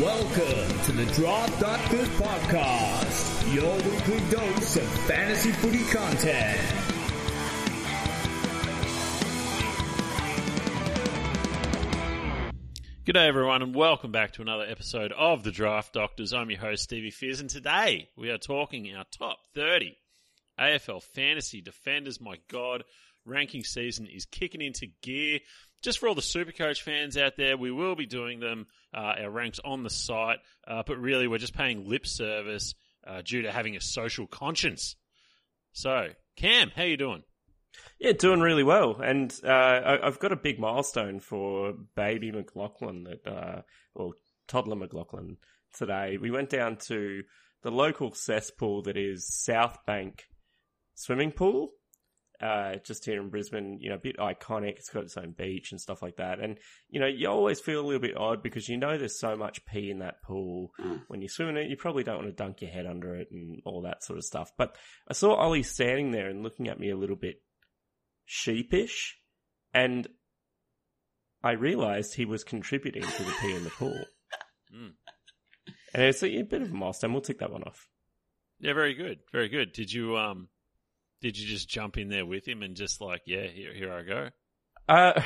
Welcome to the Draft Doctors Podcast, your weekly dose of fantasy footy content. G'day everyone and welcome back to another episode of the Draft Doctors. I'm your host Stevie Fears and today we are talking our top 30 AFL fantasy defenders. My God, ranking season is kicking into gear. Just for all the Supercoach fans out there, we will be doing them, uh, our ranks on the site, uh, but really we're just paying lip service uh, due to having a social conscience. So, Cam, how you doing? Yeah, doing really well, and uh, I, I've got a big milestone for baby McLaughlin that, uh, well, toddler McLaughlin today. We went down to the local cesspool that is South Bank Swimming Pool, uh, just here in Brisbane. You know, a bit iconic. It's got its own beach and stuff like that. And you know, you always feel a little bit odd because you know there's so much pee in that pool. When you swim in it, you probably don't want to dunk your head under it and all that sort of stuff. But I saw Ollie standing there and looking at me a little bit sheepish, and I realised he was contributing to the pee in the pool. Mm. And it's a, a bit of a milestone. We'll tick that one off. Yeah, very good, very good. Did you um, did you just jump in there with him and just like, yeah, here, here I go? Uh,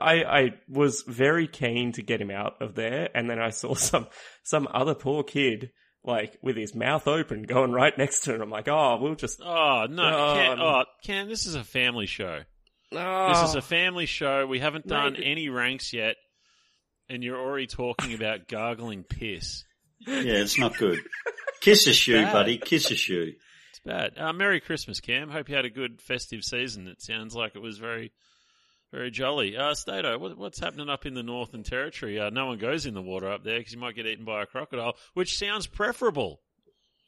I I was very keen to get him out of there, and then I saw some some other poor kid like with his mouth open, going right next to him. I'm like, oh, we'll just Oh no, Oh, Cam, no. oh, Cam, this is a family show. oh, This is a family show. We haven't done Mate. any ranks yet, and you're already talking about gargling piss. Yeah, it's not good. Kiss a shoe, buddy. Kiss a shoe. Bad. Uh, Merry Christmas, Cam. Hope you had a good festive season. It sounds like it was very, very jolly. Uh, Stato, what, what's happening up in the Northern Territory? Uh, no one goes in the water up there because you might get eaten by a crocodile, which sounds preferable.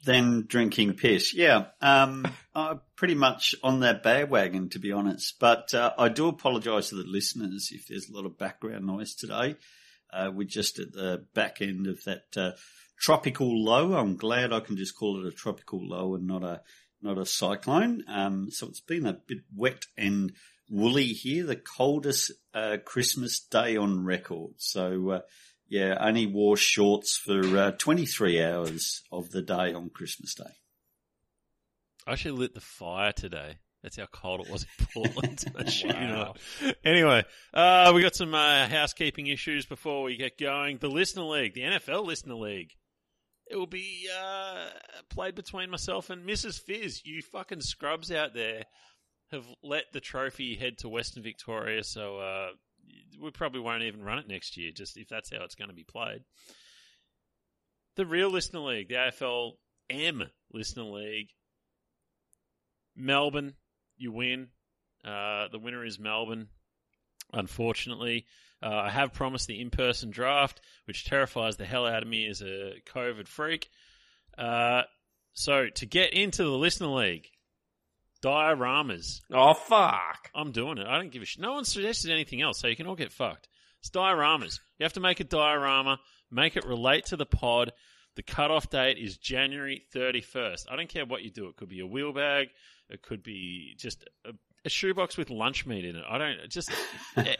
Than drinking piss. Yeah, um, I'm pretty much on that bandwagon, to be honest. But uh, I do apologise to the listeners if there's a lot of background noise today. Uh, we're just at the back end of that uh, tropical low. I'm glad I can just call it a tropical low and not a not a cyclone. Um, so it's been a bit wet and woolly here. The coldest uh, Christmas day on record. So. Uh, yeah, only wore shorts for uh, 23 hours of the day on Christmas Day. I actually lit the fire today. That's how cold it was in Portland. I shit you Wow. Anyway, uh, we got some uh, housekeeping issues before we get going. The Listener League, the NFL Listener League. It will be uh, played between myself and Mrs. Fizz. You fucking scrubs out there have let the trophy head to Western Victoria, so uh, we probably won't even run it next year, just if that's how it's going to be played. The real Listener League, the AFL M Listener League. Melbourne, you win. Uh, the winner is Melbourne. Unfortunately, uh, I have promised the in-person draft, which terrifies the hell out of me as a COVID freak. Uh, so to get into the listener league, dioramas. oh fuck. I'm doing it. I don't give a shit. No one suggested anything else, so you can all get fucked. It's dioramas. You have to make a diorama, make it relate to the pod. The cutoff date is January 31st. I don't care what you do. It could be a wheel bag. It could be just a, a shoebox with lunch meat in it. I don't just E-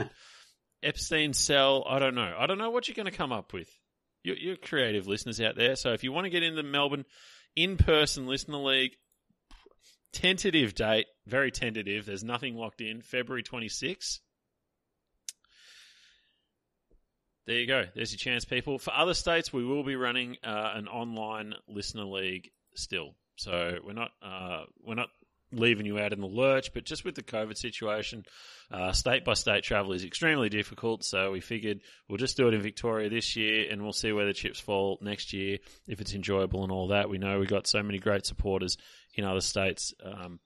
Epstein cell. I don't know. I don't know what you're going to come up with. You're, you're creative listeners out there. So if you want to get in the Melbourne in-person listener league, tentative date, very tentative. There's nothing locked in. February 26th. There you go. There's your chance, people. For other states, we will be running uh, an online listener league still. So we're not uh, we're not leaving you out in the lurch, but just with the COVID situation, uh, state by state travel is extremely difficult. So we figured we'll just do it in Victoria this year, and we'll see where the chips fall next year if it's enjoyable and all that. We know we've got so many great supporters in other states. Um,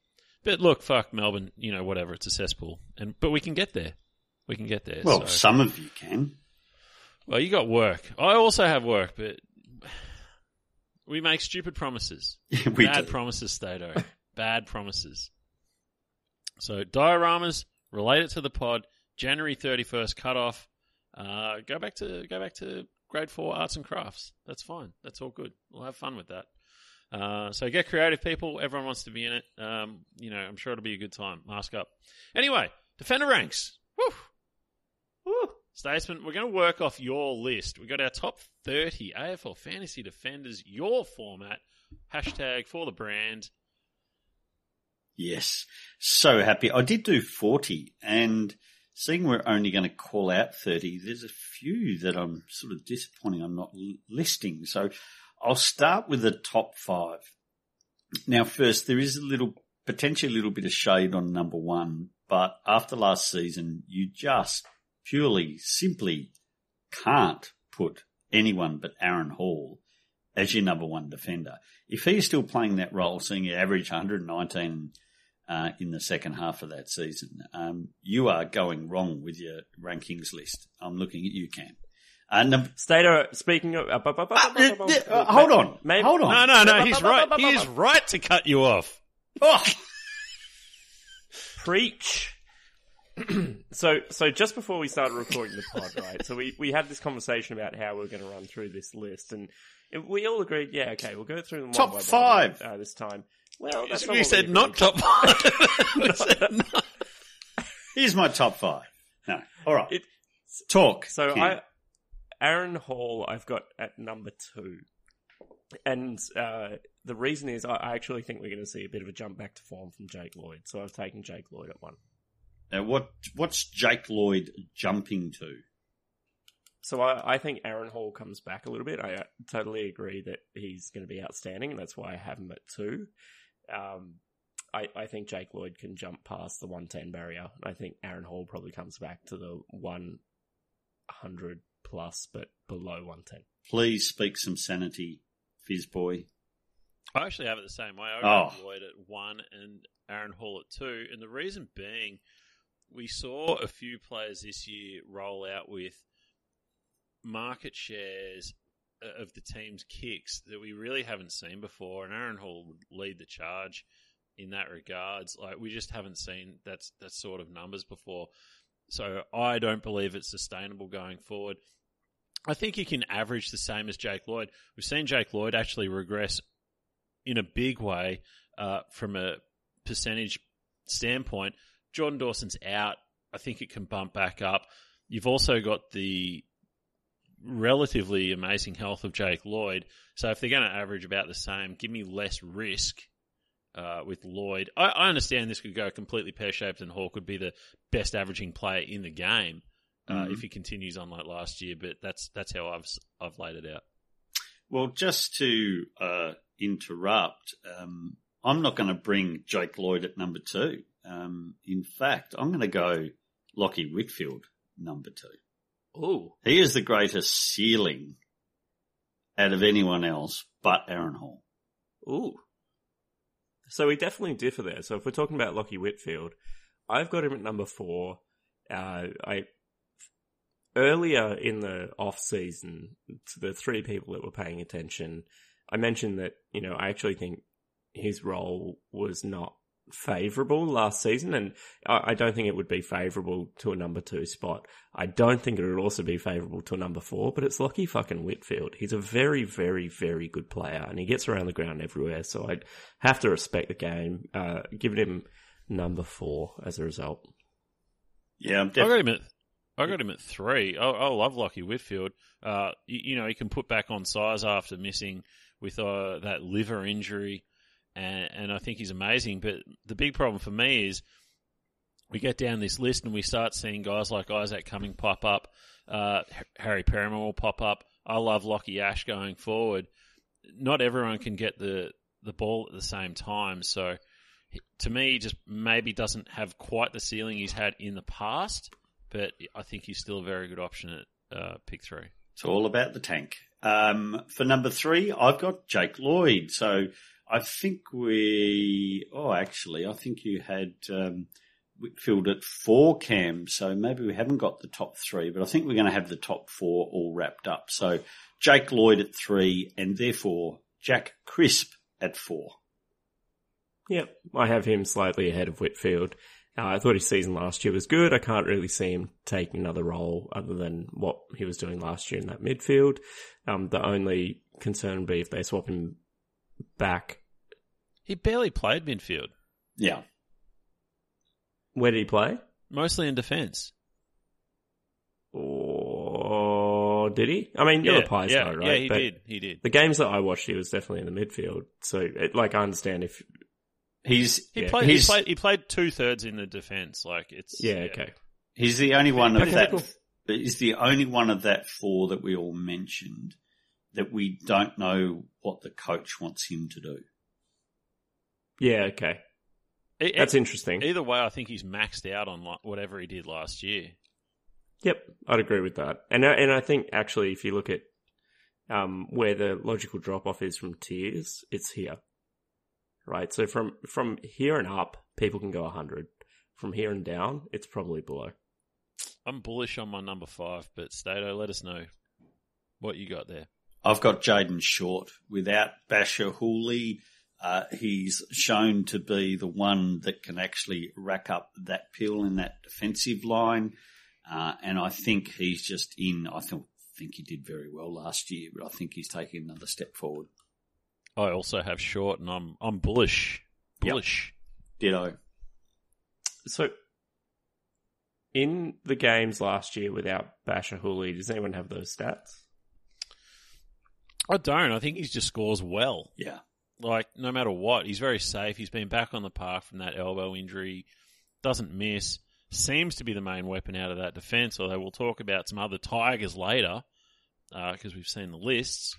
but look, fuck Melbourne, you know, whatever. It's a cesspool, and but we can get there. We can get there. Well, so. some of you can. Well, you got work. I also have work, but we make stupid promises. we Bad do. promises, Stato. Bad promises. So dioramas, relate it to the pod. January thirty first cutoff. Uh, go back to go back to grade four arts and crafts. That's fine. That's all good. We'll have fun with that. Uh, so get creative, people. Everyone wants to be in it. Um, you know, I'm sure it'll be a good time. Mask up. Anyway, defender ranks. Woo. Woo. Statesman, we're going to work off your list. We got our top 30 AFL fantasy defenders, your format, hashtag for the brand. Yes. So happy. I did do 40 and seeing we're only going to call out 30, there's a few that I'm sort of disappointing I'm not listing. So I'll start with the top five. Now, first, there is a little, potentially a little bit of shade on number one, but after last season, you just purely, simply can't put anyone but Aaron Hall as your number one defender. If he's still playing that role, seeing you average 119 uh, in the second half of that season, um, you are going wrong with your rankings list. I'm looking at you, Cam. Uh, num- Stater, speaking of. Uh, uh, uh, hold on. Maybe- Hold on. No, no, no, he's right. He is right to cut you off. Oh, Preach. so, so just before we started recording the pod, right? So we, we had this conversation about how we are going to run through this list, and we all agreed, yeah, okay, we'll go through them one Top by one, five. uh, this time. Well, that's we said not top five. not. here's my top five. No. All right. It- Talk. So. I, Aaron Hall, I've got at number two, and uh, the reason is I, I actually think we're going to see a bit of a jump back to form from Jake Lloyd. So I've taken Jake Lloyd at one. Now, what what's Jake Lloyd jumping to? So I, I think Aaron Hall comes back a little bit. I uh, totally agree that he's going to be outstanding, and that's why I have him at two. Um, I, I think Jake Lloyd can jump past the 110 barrier. I think Aaron Hall probably comes back to the 100 plus, but below 110. Please speak some sanity, Fizz boy. I actually have it the same way. I Oh. Lloyd at one and Aaron Hall at two. And the reason being, we saw a few players this year roll out with market shares of the team's kicks that we really haven't seen before. And Aaron Hall would lead the charge in that regards. Like we just haven't seen that that sort of numbers before. So I don't believe it's sustainable going forward. I think he can average the same as Jake Lloyd. We've seen Jake Lloyd actually regress in a big way uh, from a percentage standpoint. Jordan Dawson's out. I think it can bump back up. You've also got the relatively amazing health of Jake Lloyd. So if they're going to average about the same, give me less risk uh, with Lloyd. I, I understand this could go completely pear shaped, and Hall would be the best averaging player in the game uh, Mhm. if he continues on like last year. But that's that's how I've I've laid it out. Well, just to uh, interrupt, um, I'm not going to bring Jake Lloyd at number two. Um, in fact, I'm going to go Lachie Whitfield number two. Ooh. He is the greatest ceiling out of anyone else but Aaron Hall. Ooh. So we definitely differ there. So if we're talking about Lachie Whitfield, I've got him at number four. Uh, I earlier in the off season, to the three people that were paying attention, I mentioned that you know I actually think his role was not favourable last season, and I, I don't think it would be favourable to a number two spot. I don't think it would also be favourable to a number four, but it's Lachie fucking Whitfield. He's a very, very, very good player, and he gets around the ground everywhere. So I'd have to respect the game, uh, giving him number four as a result. Yeah, I'm I got definitely. him at I got him at three. I, I love Lachie Whitfield. Uh, you, you know, he can put back on size after missing with uh, that liver injury, and, and I think he's amazing. But the big problem for me is we get down this list and we start seeing guys like Isaac Cumming pop up. Uh, Harry Perryman will pop up. I love Lachie Ash going forward. Not everyone can get the the ball at the same time, so to me, he just maybe doesn't have quite the ceiling he's had in the past, but I think he's still a very good option at uh, pick three. It's all about the tank. Um, for number three, I've got Jake Lloyd. So I think we, oh, actually, I think you had um, Whitfield at four cam. So maybe we haven't got the top three, but I think we're going to have the top four all wrapped up. So Jake Lloyd at three, and therefore Jack Crisp at four. Yep, I have him slightly ahead of Whitfield. Uh, I thought his season last year was good. I can't really see him taking another role other than what he was doing last year in that midfield. Um, the only concern would be if they swap him back. He barely played midfield, Yeah. Where did he play? mostly in defence. Oh, did he? I mean, you're yeah, a Pies yeah, guy, right? yeah, he But did. He did. The games that I watched, he was definitely in the midfield. So, it, like, I understand if. He's He Yeah. played. He He's- played. He played two thirds in the defense. Like it's Yeah, okay. he's the only one of Okay, that. cool. He's the only one of that four that we all mentioned that we don't know what the coach wants him to do. Yeah, okay. E- That's e- interesting. Either way, I think he's maxed out on like, whatever he did last year. Yep, I'd agree with that. And I- and I think actually, if you look at um, where the logical drop off is from tiers, it's here, right? So from from here and up, people can go hundred. From here and down, it's probably below. I'm bullish on my number five, but Stato, let us know what you got there. I've got Jayden Short. Without Bachar Houli, uh, he's shown to be the one that can actually rack up that pill in that defensive line. Uh, and I think he's just in. I think, think he did very well last year, but I think he's taking another step forward. I also have short, and I'm I'm bullish. Yep. Bullish. Ditto. So, in the games last year without Bachar Houli, does anyone have those stats? I don't. I think he just scores well. Yeah. Like no matter what, he's very safe. He's been back on the park from that elbow injury. Doesn't miss. Seems to be the main weapon out of that defense. Although we'll talk about some other Tigers later because we've seen the lists.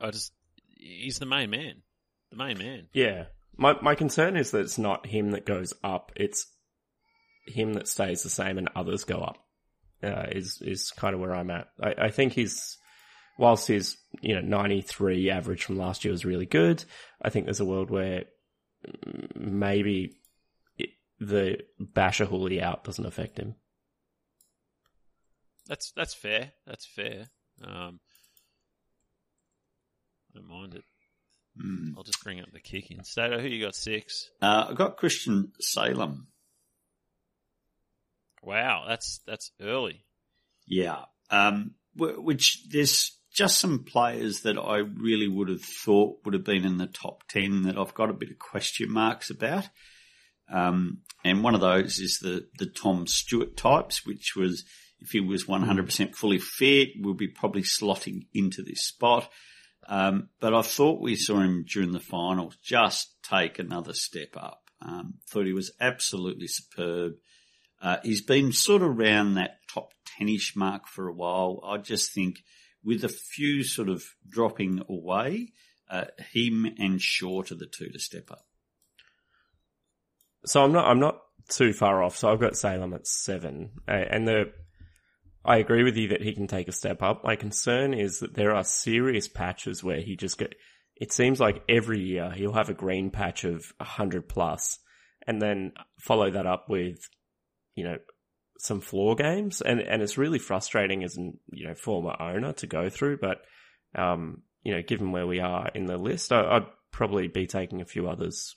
I just he's the main man. The main man. Yeah. My my concern is that it's not him that goes up; it's him that stays the same and others go up. Uh, is is kind of where I'm at. I, I think he's whilst his you know 93 average from last year was really good. I think there's a world where mm, maybe it, the Bachar Houli out doesn't affect him. That's that's fair. That's fair. Um, I don't mind it. Mm. I'll just bring up the kick in. Stato, who you got six? Uh, I've got Christian Salem. Wow, that's that's early. Yeah. Um, which there's just some players that I really would have thought would have been in the top 10 that I've got a bit of question marks about. Um, and one of those is the, the Tom Stewart types, which was, if he was 100% fully fit, we'll be probably slotting into this spot. Um, but I thought we saw him during the finals just take another step up. Um, thought he was absolutely superb. Uh, he's been sort of around that top 10ish mark for a while. I just think with a few sort of dropping away, uh, him and Short are the two to step up. So I'm not I'm not too far off. So I've got Salem at seven, and the I agree with you that he can take a step up. My concern is that there are serious patches where he just get. It seems like every year he'll have a green patch of hundred plus, and then follow that up with, you know, some floor games, and and it's really frustrating as an you know former owner to go through. But um, you know, given where we are in the list, I, I'd probably be taking a few others.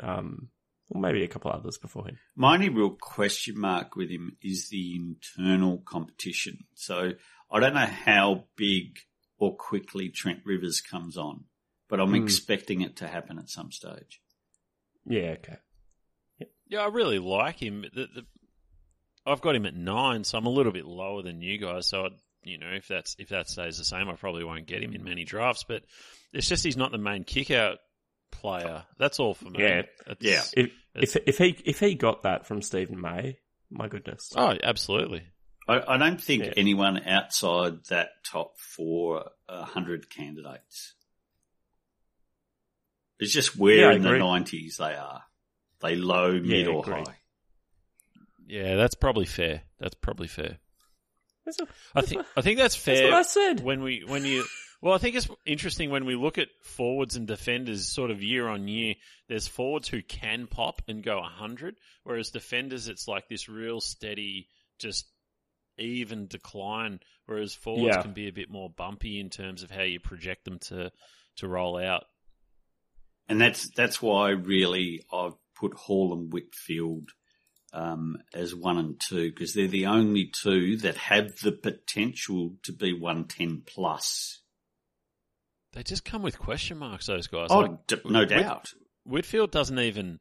Um, or maybe a couple others before him. My only real question mark with him is the internal competition. So I don't know how big or quickly Trent Rivers comes on, but I'm Hmm. expecting it to happen at some stage. Yeah, okay. Yeah, I really like him. The, the, I've got him at nine, so I'm a little bit lower than you guys. So, I'd, you know, if that's if that stays the same, I probably won't get him in many drafts. But it's just he's not the main kick out player. That's all for me. Yeah. It's- Yeah. If It's- if if he if he got that from Steven May, my goodness. Oh, absolutely. I, I don't think Yeah. anyone outside that top four are 100 candidates. It's just where Yeah, in the 90s they are. They low, mid, or agreed. high. Yeah, that's probably fair. That's probably fair. That's, what- I think I think that's that's fair. what I said. when we when you well, I think it's interesting when we look at forwards and defenders sort of year on year. There's forwards who can pop and go 100, whereas defenders it's like this real steady, just even decline. Whereas forwards Yeah. can be a bit more bumpy in terms of how you project them to to roll out. And that's that's why really I've put Hall and Whitfield um, as one and two because they're the only two that have the potential to be 110 plus. They just come with question marks. Those guys. Oh, Like, d- no Whit- doubt. Whitfield doesn't even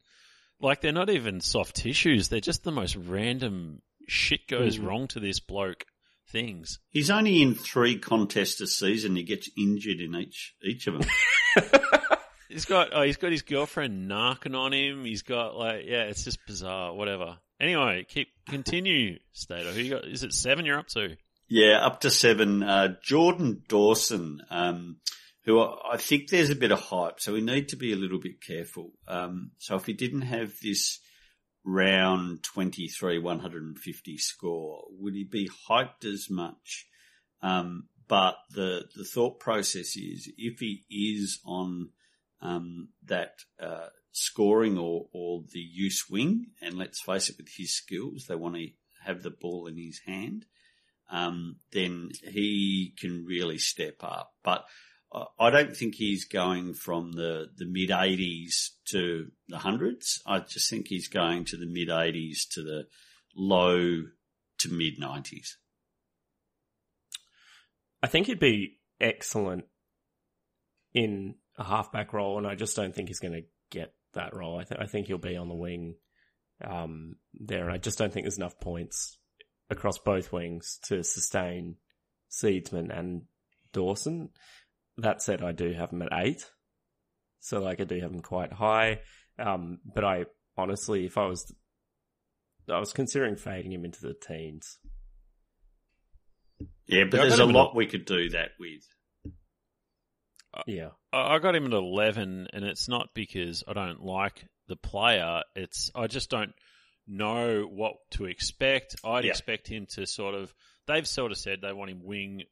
like they're not even soft tissues. They're just the most random shit goes Mhm. wrong to this bloke things. He's only in three contests a season. He gets injured in each each of them. He's got oh, he's got his girlfriend narking on him. He's got like yeah, it's just bizarre. Whatever. Anyway, keep continue, Stater. Who you got? Is it seven you're up to? Yeah, up to seven. Uh, Jordan Dawson, um, who I I think there's a bit of hype, so we need to be a little bit careful. Um, so if he didn't have this round 23 150 score, would he be hyped as much? Um, but the the thought process is if he is on um, that uh, scoring or or the use wing, and let's face it, with his skills, they want to have the ball in his hand. Um, then he can really step up. But I- don't think he's going from the, the mid 80s to the hundreds. I just think he's going to the mid 80s to the low to mid 90s. I think he'd be excellent in a halfback role, and I just don't think he's going to get that role. I, th- I think he'll be on the wing um, there, and I just don't think there's enough points across both wings to sustain Seedsman and Dawson. That said, I do have him at eight, so like I do have him quite high. Um, but I honestly, if I was, I was considering fading him into the teens. Yeah, but Yeah, I there's a lot we could do that with. Yeah. I I got him at eleven, and it's not because I don't like the player. It's I just don't know what to expect. I'd Yeah. expect him to sort of. They've sort of said they want him wing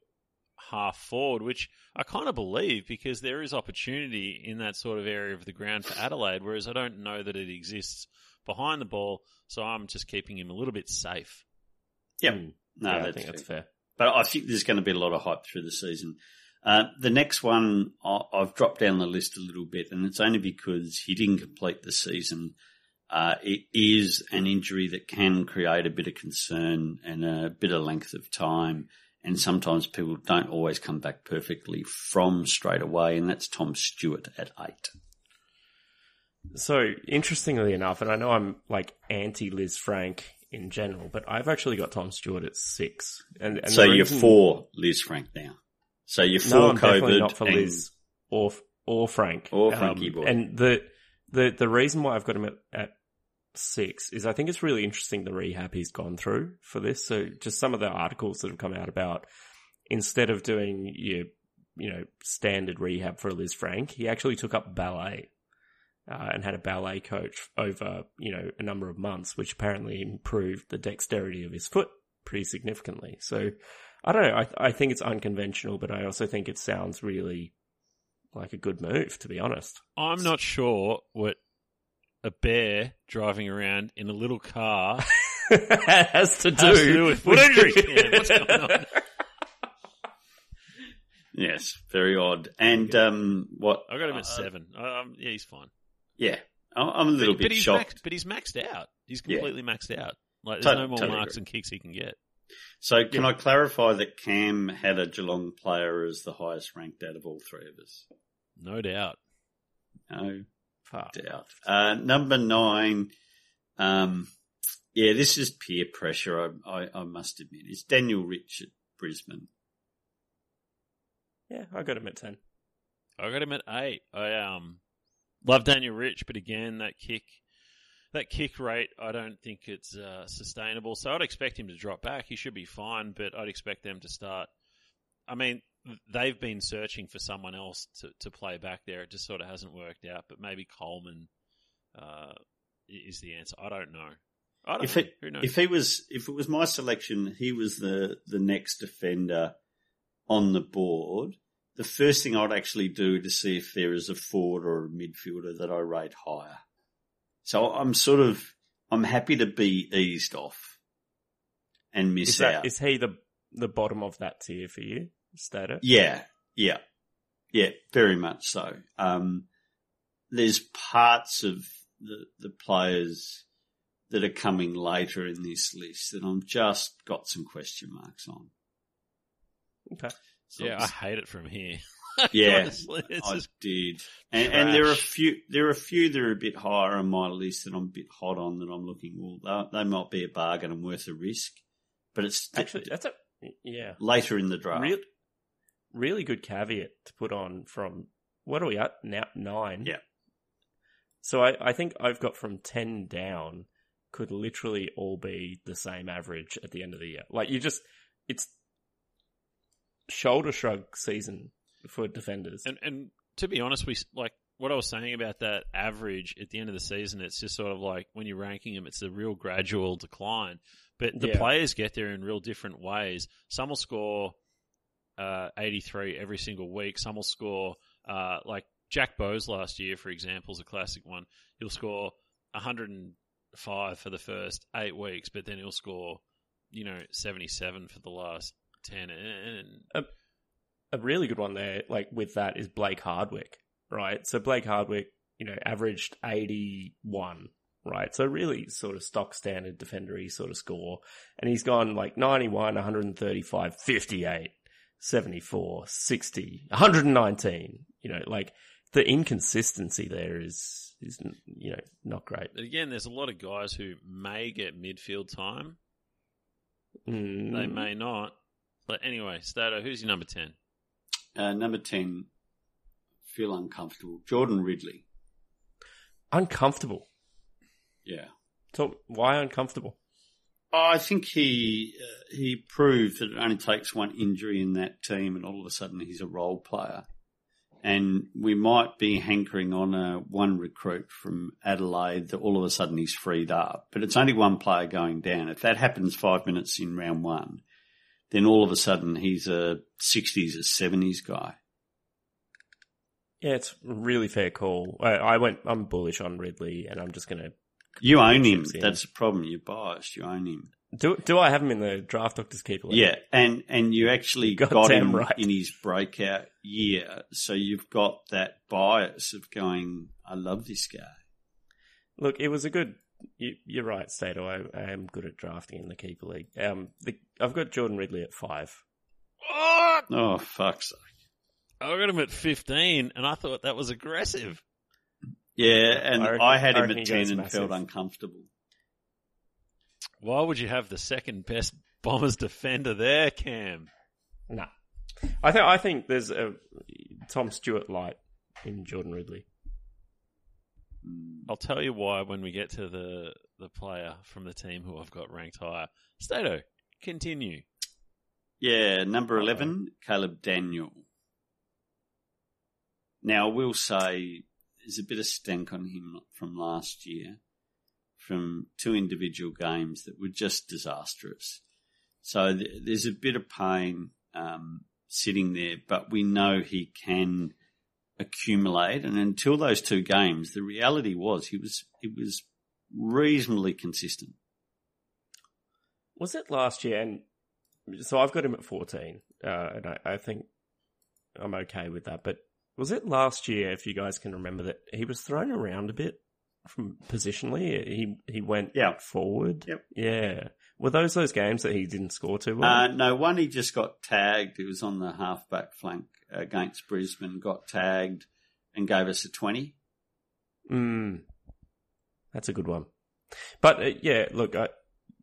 half forward, which I kind of believe because there is opportunity in that sort of area of the ground for Adelaide, whereas I don't know that it exists behind the ball. So I'm just keeping him a little bit safe. Yep. Mm. No, yeah, I that's think that's fair. fair. But I think there's going to be a lot of hype through the season. Uh, the next one, I've dropped down the list a little bit, and it's only because he didn't complete the season. Uh, it is an injury that can create a bit of concern and a bit of length of time. And sometimes people don't always come back perfectly from straight away, and that's Tom Stewart at eight. So interestingly enough, and I know I'm like anti Lisfranc in general, but I've actually got Tom Stewart at six. And, and so you're for Lisfranc now. So you're for No, COVID not for and- Liz or or Frank Um, Or Frankie boy. And the the the reason why I've got him at, at six is I think it's really interesting the rehab he's gone through for this. So just some of the articles that have come out about instead of doing your you know standard rehab for Lisfranc, he actually took up ballet. Uh, and had a ballet coach over, you know, a number of months, which apparently improved the dexterity of his foot pretty significantly. So, I don't know. I, I think it's unconventional, but I also think it sounds really like a good move, to be honest. I'm not sure what a bear driving around in a little car has to do, Has to do with foot injuries. Yeah, what's going on? Yes, very odd. And um, what? I got him at uh, seven. Um, yeah, he's fine. Yeah, I'm I'm a little but, bit but he's shocked. maxed, but he's maxed out. He's Yeah. completely maxed out. Like there's Tot- no more totally marks agree. and kicks he can get. So, can I clarify that Cam had a Geelong player as the highest ranked out of all three of us? No doubt. No Fuck. doubt. Uh, number nine. Um, yeah, this is peer pressure. I, I, I must admit, it's Daniel Rich at Brisbane. Yeah, I got him at 10. I got him at eight. I um love Daniel Rich, but again, that kick, that kick rate, I don't think it's uh, sustainable. So I'd expect him to drop back. He should be fine, but I'd expect them to start. I mean, they've been searching for someone else to to play back there. It just sort of hasn't worked out. But maybe Coleman uh, is the answer. I don't know. I don't If know. it, Who knows? if he was, if it was my selection, he was the the next defender on the board. The first thing I'd actually do to see if there is a forward or a midfielder that I rate higher. So I'm sort of I'm happy to be eased off and miss Is, that, out. is he the the bottom of that tier for you, Stato? Yeah, yeah, yeah, very much so. Um, there's parts of the the players that are coming later in this list that I'm just got some question marks on. Okay. So yeah, I hate it from here. Yeah, Honestly, I just did, and, and there are a few. There are a few that are a bit higher on my list that I'm a bit hot on. That I'm looking. Well, they, they might be a bargain and worth a risk, but it's Actually, that's a Yeah. later in the draft. Real, really good caveat to put on from what are we at now? Nine. Yeah. So I, I think I've got from ten down could literally all be the same average at the end of the year. Like you just, it's shoulder shrug season for defenders. And and to be honest, we like what I was saying about that average at the end of the season. It's just sort of like when you're ranking them, it's a real gradual decline. But the Yeah. players get there in real different ways. Some will score uh, 83 every single week. Some will score uh, like Jack Bowes last year, for example, is a classic one. He'll score 105 for the first eight weeks, but then he'll score, you know, 77 for the last 10. And, and a really good one there, like with that, is Blake Hardwick, right? So Blake Hardwick, you know, averaged 81, right? So really sort of stock standard defendery sort of score. And he's gone like 91, 135, 58, 74, 60, 119. You know, like the inconsistency there is, is, you know, not great. But again, there's a lot of guys who may get midfield time. Mm, They may not. But anyway, Stato, who's your number 10? Uh, number 10, feel uncomfortable. Jordan Ridley. Uncomfortable. Yeah. So why uncomfortable? I think he uh, he proved that it only takes one injury in that team, and all of a sudden he's a role player. And we might be hankering on a one recruit from Adelaide that all of a sudden he's freed up, but it's only one player going down. If that happens five minutes in round one, then all of a sudden he's a sixties or seventies guy. Yeah, it's a really fair call. I, I went. I'm bullish on Ridley, and I'm just gonna You own him. In. That's the problem. You're biased. You own him. do. Do I have him in the draft doctor's keeper? league? Yeah, and and you actually got him right. in his breakout year, so you've got that bias of going, I love this guy. Look, it was a good. You, you're right, Stato. I, I am good at drafting in the keeper league. Um, the, I've got Jordan Ridley at five. Oh, Oh fuck's sake! I got him at 15, and I thought that was aggressive. Yeah, and I I, had him reckon at ten and massive. felt uncomfortable. Why would you have the second best Bombers defender there, Cam? Nah, I think I think there's a Tom Stewart light in Jordan Ridley. I'll tell you why when we get to the the player from the team who I've got ranked higher. Stato, continue. Yeah, number eleven, Caleb Daniel. Now I will say there's a bit of stank on him from last year, from two individual games that were just disastrous. So th- there's a bit of pain um, sitting there, but we know he can accumulate. And until those two games, the reality was he was he was reasonably consistent. Was it last year? And so I've got him at 14, uh, and I, I think I'm okay with that. But was it last year, if you guys can remember, that he was thrown around a bit from positionally? He he went Yeah. forward. Yep. Yeah. Were those those games that he didn't score too well? Uh, no, one he just got tagged. He was on the halfback flank against Brisbane, got tagged and gave us a 20. Mm, that's a good one. But uh, yeah, look, I,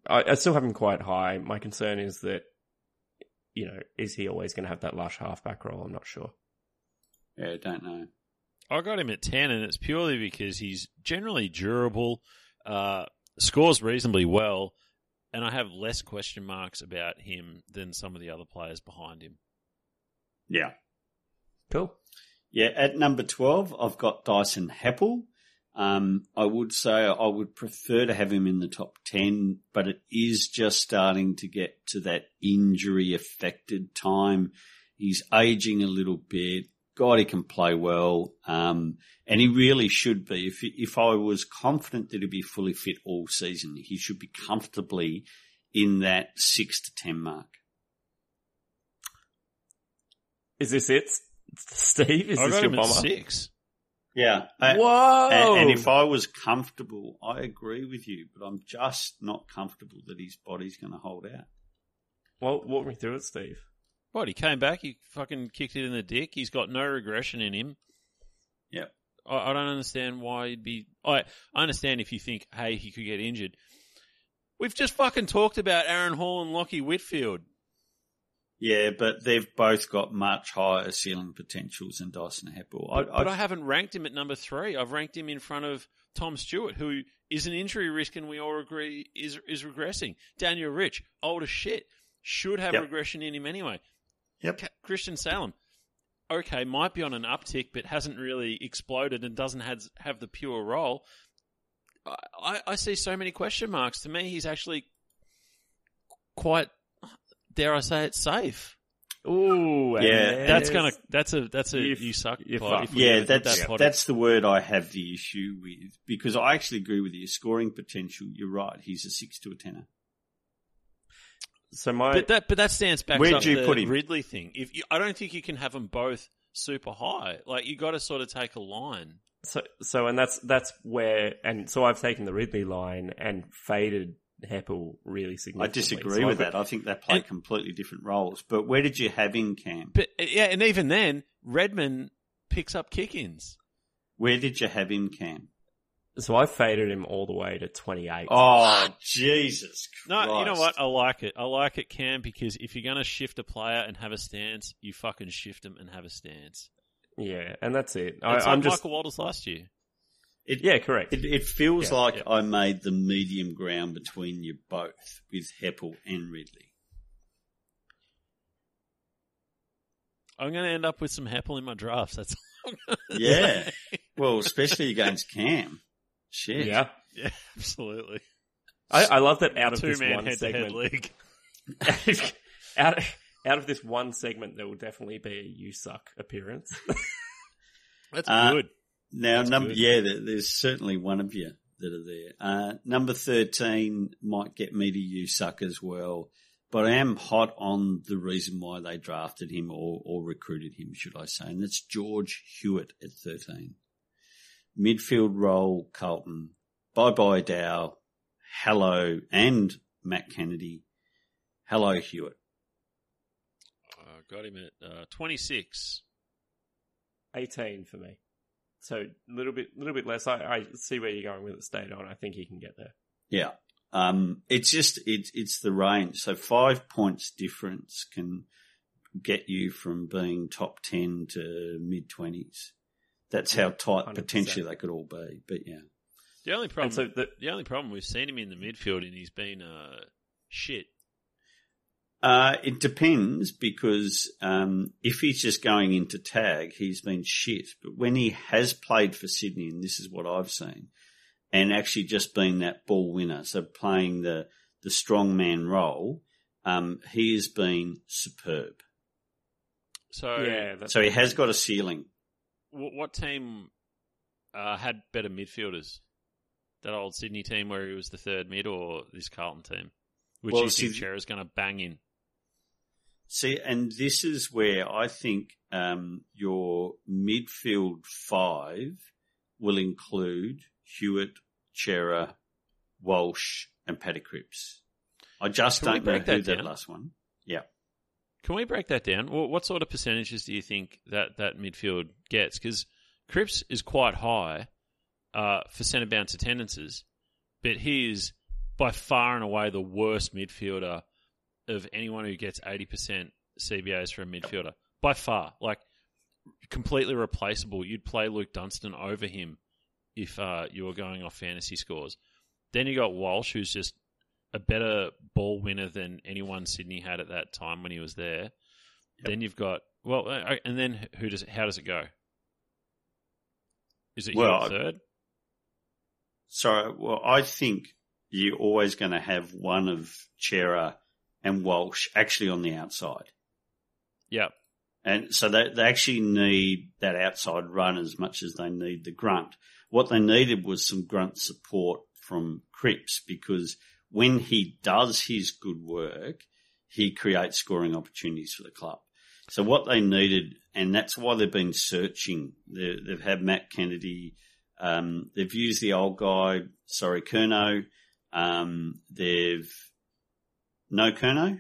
I I still have him quite high. My concern is that you know is he always going to have that lush halfback role? I'm not sure. Yeah, I don't know. I got him at 10, and it's purely because he's generally durable, uh, scores reasonably well, and I have less question marks about him than some of the other players behind him. Yeah. Cool. Yeah, at number 12, I've got Dyson Heppel. Um, I would say I would prefer to have him in the top 10, but it is just starting to get to that injury affected time. He's aging a little bit. God, he can play well. Um, and he really should be. If, if I was confident that he'd be fully fit all season, he should be comfortably in that six to 10 mark. Is this it, Steve? Is I this got your him at bomber? 6. Yeah. I- Whoa! And, and if I was comfortable, I agree with you, but I'm just not comfortable that his body's going to hold out. well, walk me through it, Steve. What, he came back, he fucking kicked it in the dick, he's got no regression in him. Yep. I, I don't understand why he'd be. I, I understand if you think, hey, he could get injured. We've just fucking talked about Aaron Hall and Lachie Whitfield. Yeah, but they've both got much higher ceiling potentials than Dyson Heppel. I, But I haven't ranked him at number three. I've ranked him in front of Tom Stewart, who is an injury risk, and we all agree is is regressing. Daniel Rich, old as shit, should have Yep. regression in him anyway. Yep. Christian Salem, okay, might be on an uptick, but hasn't really exploded and doesn't have have the pure role. I, I, I see so many question marks. To me, he's actually quite, dare I say it, safe. Ooh, Yeah, That's gonna. That's a. That's a. You You, suck. you pod. fuck. If yeah, get that that's pod- that's the word I have the issue with because I actually agree with you. Scoring potential, you're right. He's a six to a tenner. So my But that. But that stands back. Where'd you the put him? Ridley thing. If you, I don't think you can have them both super high. Like you got to sort of take a line. So, so, and that's that's where, and so I've taken the Ridley line and faded Heppel really significantly. I disagree So with I've that. I think they play And- completely different roles. But where did you have in Cam? But uh, yeah, and even then, Redman picks up kick-ins. Where did you have him, Cam? got- So I faded him all the way to twenty eight. Oh, Jesus Christ. No, you know what? I like it. I like it, Cam, because if you're going to shift a player and have a stance, you fucking shift them and have a stance. Yeah, and that's it. I, It's I'm like just Michael Walters last year. It, yeah, correct. It, it feels Yeah, like yeah. I made the medium ground between you both with Heppel and Ridley. I'm going to end up with some Heppel in my drafts. That's all I'm Yeah. say. Well, especially against Cam. Shit. yeah, yeah, absolutely. I, I love that out of Two this man one head to head segment, league. out out of this one segment, there will definitely be a you suck appearance. That's Uh, good. Now, That's number good. yeah, there, there's certainly one of you that are there. Uh, number thirteen might get me to you suck as well, but I am hot on the reason why they drafted him or, or recruited him, should I say, and that's George Hewitt at thirteen. Midfield role, Carlton. Bye bye Dow. Hello and Matt Kennedy. Hello Hewitt. Uh, got him at uh, 26. Eighteen for me. So a little bit, little bit less. I, I see where you're going with it. Stayed on. I think he can get there. Yeah. Um, it's just, it's, it's the range. So five points difference can get you from being top 10 to mid 20s. That's how tight 100%. potentially they could all be. But yeah. The only problem, so the, the only problem we've seen him in the midfield and he's been uh, shit. Uh, it depends because, um, if he's just going into tag, he's been shit. But when he has played for Sydney, and this is what I've seen, and actually just been that ball winner, so playing the, the strong man role, um, he has been superb. So yeah, that's So he has got a ceiling. What, what team uh, had better midfielders? That old Sydney team where he was the third mid, or this Carlton team, which Well, you think see- Cerra's going to bang in? See, and this is where I think um, your midfield five will include Hewitt, Cerra, Walsh, and Paddy Cripps. I just Can don't know who that that last one. Yeah. Can we break that down? What, what sort of percentages do you think that that midfield gets? Because Cripps is quite high uh, for centre bounce attendances, but he is by far and away the worst midfielder of anyone who gets eighty percent CBAs for a midfielder. By far, like completely replaceable. You'd play Luke Dunstan over him if uh, you were going off fantasy scores. Then you got Walsh, who's just a better ball winner than anyone Sydney had at that time when he was there. Then you've got well, uh, and then who does how does it go? Is it Well, your third? Sorry, well, I think you're always going to have one of Cerra and Walsh actually on the outside. Yeah, And so they, they actually need that outside run as much as they need the grunt. What they needed was some grunt support from Cripps because when he does his good work, he creates scoring opportunities for the club. So what they needed, and that's why they've been searching. they they've had Matt Kennedy. Um, they've used the old guy, sorry, Kerno. Um, they've no Kerno.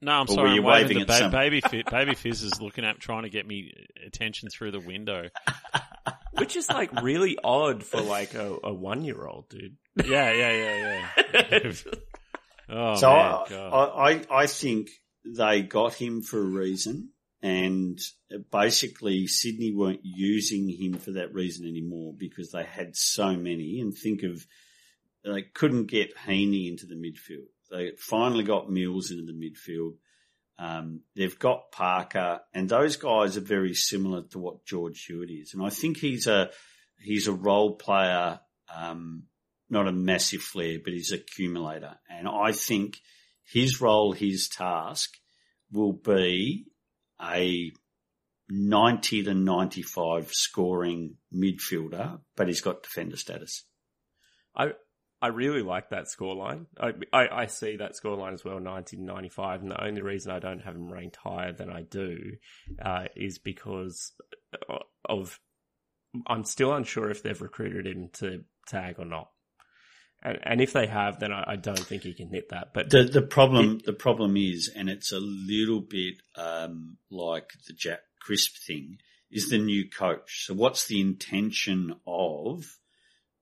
no, I'm Or were sorry. you I'm waving waving the at ba- some- baby fi- baby fizz is looking up, trying to get me attention through the window. which is like really odd for like a, a one year old dude. Yeah, yeah, yeah, yeah. Oh so man, I, I, I, I think they got him for a reason, and basically Sydney weren't using him for that reason anymore because they had so many. And think of they couldn't get Heeney into the midfield. They finally got Mills into the midfield. Um, they've got Parker, and those guys are very similar to what George Hewitt is. And I think he's a he's a role player, um, not a massive flair, but he's accumulator. And I think his role, his task, will be a 90 to 95 scoring midfielder, but he's got defender status. I I really like that scoreline. I, I, I see that scoreline as well, 1995. And the only reason I don't have him ranked higher than I do uh, is because of I'm still unsure if they've recruited him to tag or not. And, and if they have, then I, I, don't think he can hit that. But the the problem it, the problem is, and it's a little bit um, like the Jack Crisp thing, is the new coach. So what's the intention of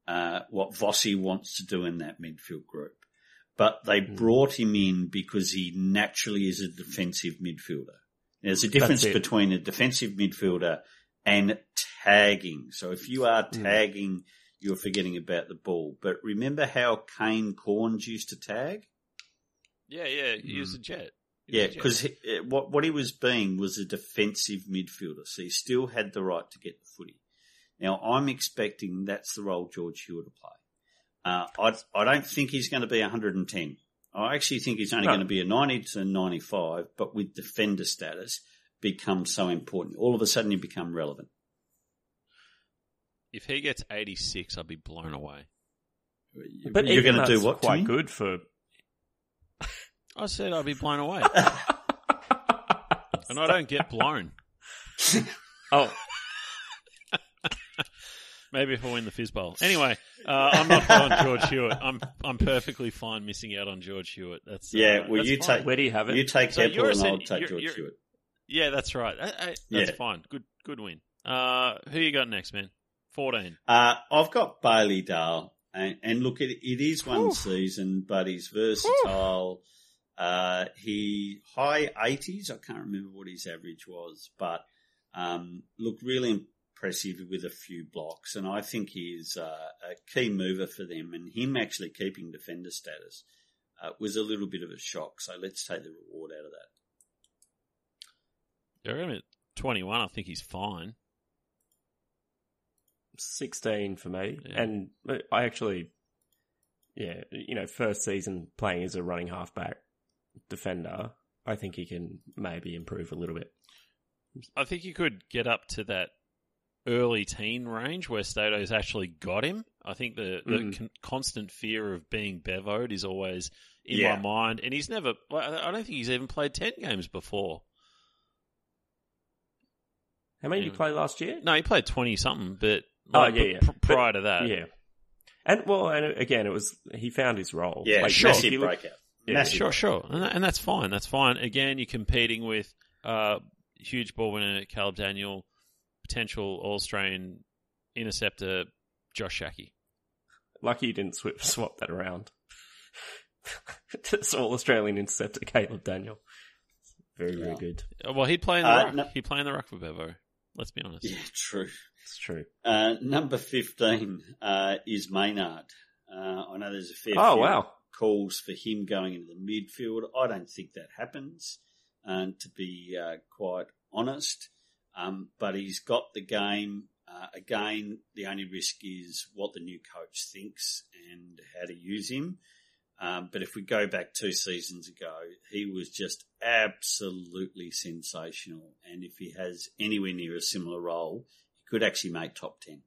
uh, what Vossi wants to do in that midfield group? But they mm. brought him in because he naturally is a defensive midfielder. There's a difference between a defensive midfielder and tagging. So if you are hmm. tagging, mm. you're forgetting about the ball. But remember how Kane Cornes used to tag? Yeah, yeah, he mm. was a jet. Yeah, because what what he was being was a defensive midfielder, so he still had the right to get the footy. Now I'm expecting that's the role George Hewitt will play. Uh, I I don't think he's going to be 110. I actually think he's only no. going to be a 90 to 95, but with defender status becomes so important. All of a sudden, you become relevant. If he gets 86, I'd be blown away. But you're going to do what? Quite good for. I said I'd be blown away, and I don't get blown. oh. Maybe if I win the Fizz Bowl. Anyway, uh, I'm not on George Hewitt. I'm I'm perfectly fine missing out on George Hewitt. That's yeah. Uh, well, that's you fine. take where do you have it? You take so Heppell and I'll take you're, George you're, Hewitt. Yeah, that's right. I, I, that's yeah. fine. Good, good win. Uh, who you got next, man? Fourteen. Uh, I've got Bailey Dale, and, and look, it, it is one Whew. season, but he's versatile. Uh, he high eighties. I can't remember what his average was, but um, look really impressive with a few blocks, and I think he's uh, a key mover for them. And him actually keeping defender status uh, was a little bit of a shock. So let's take the reward out of that. Yeah, at 21, I think he's fine. 16 for me. Yeah. And I actually, yeah, you know, first season playing as a running halfback defender, I think he can maybe improve a little bit. I think he could get up to that early teen range where Stato's actually got him. I think the, the mm. con- constant fear of being bevoed is always in yeah. my mind. And he's never, I don't think he's even played 10 games before. How many did he play last year? No, he played twenty something, but oh yeah, yeah. Pr- prior to that, yeah. And well, and again, it was he found his role. Yeah, like, sure. Massive breakout. Yeah, massive sure, sure, and, that, and, that's fine. That's fine. Again, you're competing with uh, huge ball winner Caleb Daniel, potential All Australian interceptor Josh Schache. Lucky you didn't swap, swap that around. All Australian interceptor Caleb Daniel. Very, yeah. very good. Well, he'd play in the uh, ruck. No, he'd play in the ruck for Bevo. Let's be honest. Yeah, true. It's true. Uh, number 15 uh, is Maynard. Uh, I know there's a fair oh, few wow. calls for him going into the midfield. I don't think that happens, uh, to be uh, quite honest. Um, but he's got the game. Uh, again, the only risk is what the new coach thinks and how to use him. Um, but if we go back two seasons ago, he was just absolutely sensational. And if he has anywhere near a similar role, he could actually make top 10.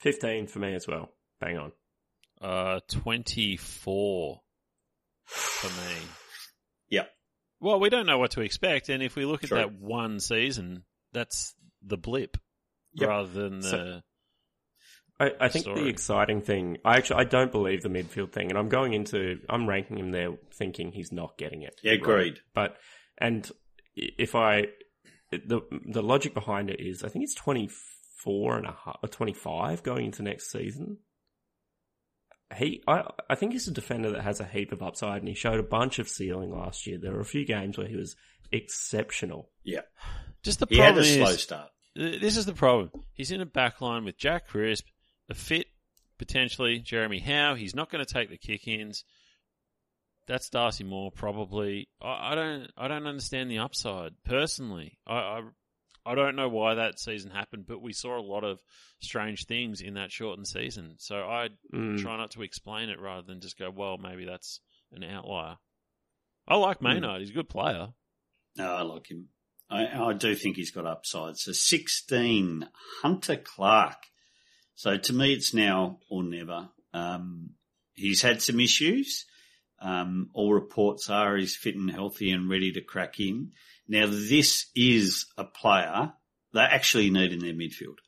15 for me as well. Bang on. Uh, 24 for me. Yep. Well, we don't know what to expect. And if we look at True. that one season, that's the blip yep. rather than the. So- I, I think story. the exciting thing, I actually, I don't believe the midfield thing, and I'm going into, I'm ranking him there thinking he's not getting it. Yeah, agreed. Right? But, and if I, the, the logic behind it is, I think it's 24 and a half, or 25 going into next season. He, I, I think he's a defender that has a heap of upside, and he showed a bunch of ceiling last year. There were a few games where he was exceptional. Yeah. Just the He had problem a slow is, start. this is the problem. He's in a back line with Jack Crisp, a fit potentially Jeremy Howe. He's not going to take the kick-ins. That's Darcy Moore probably. I, I don't. I don't understand the upside personally. I, I I don't know why that season happened, but we saw a lot of strange things in that shortened season. So I Mm. try not to explain it rather than just go, well, maybe that's an outlier. I like Maynard. He's a good player. No, I like him. I, I do think he's got upside. So 16, Hunter Clark. So to me, it's now or never. Um, he's had some issues. Um, all reports are he's fit and healthy and ready to crack in. Now, this is a player they actually need in their midfield.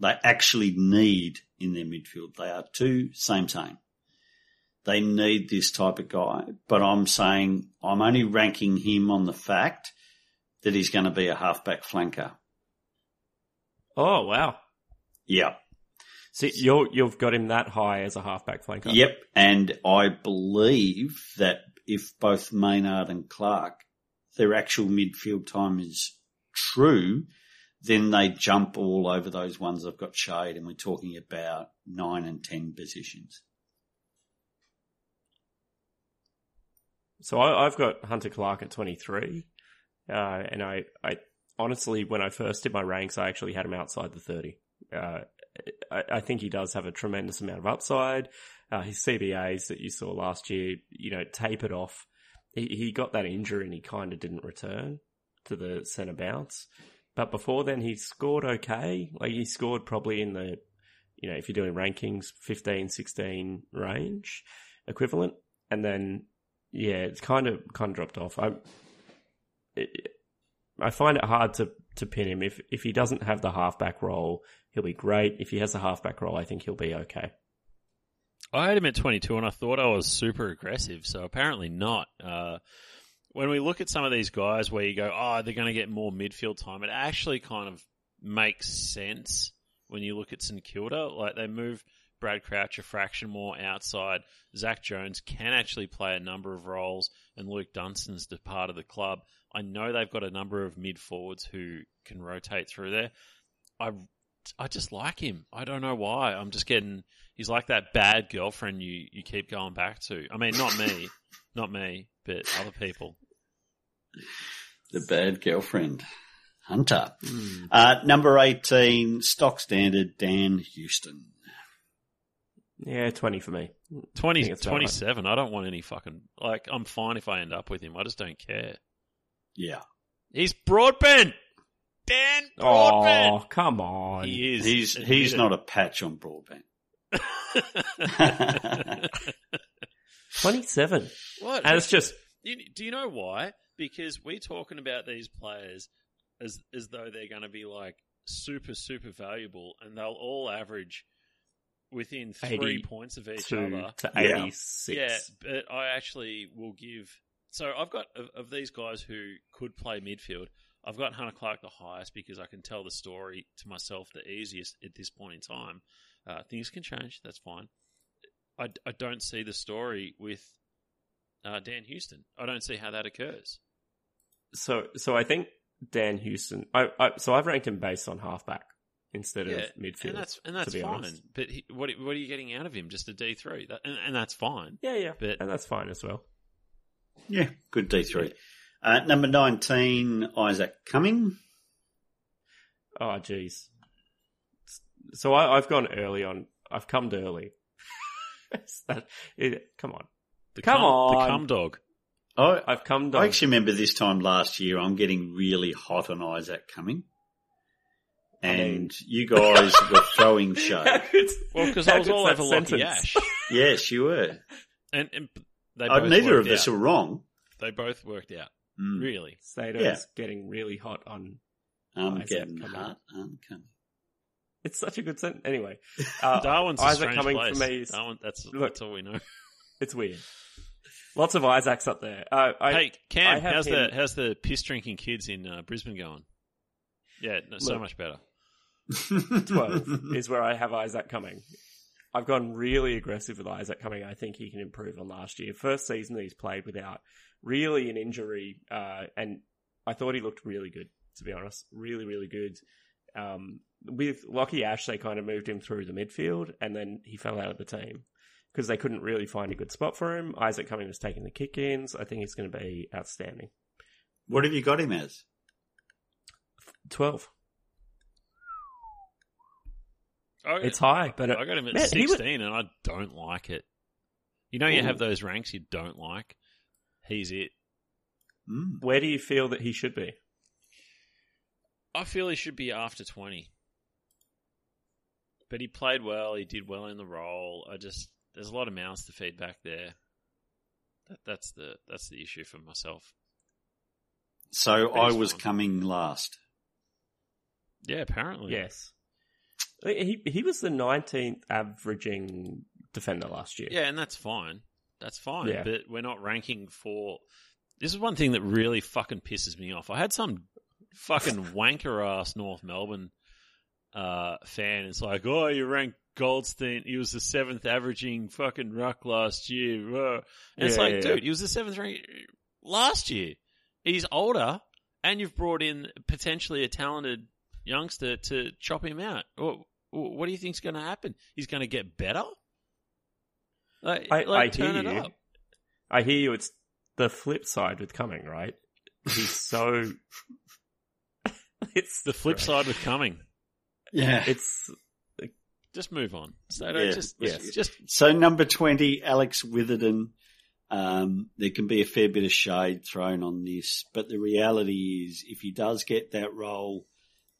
They actually need in their midfield. They are two same same. They need this type of guy, but I'm saying I'm only ranking him on the fact that he's going to be a halfback flanker. Oh wow! Yeah. So you're, you've got him that high as a halfback flanker. Yep. And I believe that if both Maynard and Clark, their actual midfield time is true, then they jump all over those ones I've got shade and we're talking about nine and ten positions. So I, I've got Hunter Clark at 23. Uh, and I, I honestly, when I first did my ranks, I actually had him outside the 30. Uh, I, I think he does have a tremendous amount of upside. Uh, his CBAs that you saw last year, you know, tapered off. He, he got that injury and he kind of didn't return to the centre bounce. But before then, he scored okay. Like he scored probably in the, you know, if you're doing rankings, 15, 16 range equivalent. And then yeah, it's kind of kind of dropped off. I it, I find it hard to to pin him. If if he doesn't have the halfback role, he'll be great. If he has the halfback role, I think he'll be okay. I had him at 22 and I thought I was super aggressive, so apparently not. Uh, when we look at some of these guys where you go, oh, they're going to get more midfield time, it actually kind of makes sense when you look at St Kilda. Like they move Brad Crouch a fraction more outside. Zach Jones can actually play a number of roles, and Luke Dunstan's part of the club. I know they've got a number of mid forwards who can rotate through there. I I just like him. I don't know why. I'm just getting. He's like that bad girlfriend you you keep going back to. I mean, not me, not me, but other people. The bad girlfriend. Hunter. Uh, number 18, stock standard, Dan Houston. Yeah, twenty for me. 20, think it's about right. 27. I don't want any fucking like. I'm fine if I end up with him. I just don't care. Yeah. He's Broadbent. Dan oh, Broadbent. Oh, come on! He is. He's, he's not a patch on broadband. Twenty-seven, what? and it's just You, do you know why? Because we're talking about these players as as though they're going to be like super super valuable, and they'll all average within three points of each other. to Yeah. eighty-six. Yeah, but I actually will give. So I've got of, of these guys who could play midfield. I've got Hunter Clark the highest because I can tell the story to myself the easiest at this point in time. Uh, things can change. That's fine. I, I don't see the story with uh, Dan Houston. I don't see how that occurs. So, so I think Dan Houston. I, I so I've ranked him based on halfback instead Yeah, of midfield. and that's and that's fine. honest. But he, what what are you getting out of him? Just a D three, that, and, and that's fine. Yeah, yeah, But- and that's fine as well. yeah, good D3. Uh, number 19, Isaac Cumming. Oh, jeez. So I, I've gone early on. I've come early. It's that- it- come on, The Come cum, on. the cum dog. I, I've come. I actually remember this time last year, I'm getting really hot on Isaac Cumming. I mean- And you guys were throwing shade. Well, because I was all over Lachie sentence? Ash, Yes, you were. and, and they Uh, both neither worked of us out. are wrong. They both worked out. Mm, Really, Stato's Yeah. getting really hot on. I'm Isaac getting Cumming. hot on Cumming. It's such a good sentence. Anyway, uh, Darwin's a Isaac strange coming place. for me. Is, Darwin, that's Look. that's all we know. it's weird. Lots of Isaacs up there. Uh, I, hey, Cam, I how's him- the how's the piss drinking kids in uh, Brisbane going? Yeah, no, so much better. 12 is where I have Isaac Cumming. I've gone really aggressive with Isaac Cumming. I think he can improve on last year. First season that he's played without really an injury, uh, and I thought he looked really good. To be honest, really, really good. Um, with Lachie Ash, they kind of moved him through the midfield, and then he fell out of the team because they couldn't really find a good spot for him. Isaac Cumming was taking the kick-ins. I think he's going to be outstanding. What have you got him as? Twelve. I, It's high, but I got him at Man, he was- sixteen, and I don't like it. You know, you have those ranks you don't like. He's it. Mm. where do you feel that he should be? I feel he should be after 20. But he played well. He did well in the role. I just there's a lot of mouths to feed back there. That, that's the that's the issue for myself. So But I was fine. coming last. Yeah, apparently. Yes. He he was the 19th averaging defender last year. Yeah, and that's fine. That's fine. Yeah. But we're not ranking for. This is one thing that really fucking pisses me off. I had some fucking wanker ass North Melbourne uh, fan. It's like, oh, you ranked Goldstein. He was the seventh averaging fucking ruck last year. And it's like, yeah, dude, yeah. he was the seventh rank last year. He's older, and you've brought in potentially a talented youngster to chop him out. What, what do you think's going to happen? He's going to get better? Like, I, like I turn hear it you. up. I hear you. It's the flip side with Cumming, right? He's so. it's The flip side with Cumming. Yeah. It's Just move on. So Yeah, just, yes. just So number 20, Alex Witherden. Um, there can be a fair bit of shade thrown on this, but the reality is if he does get that role,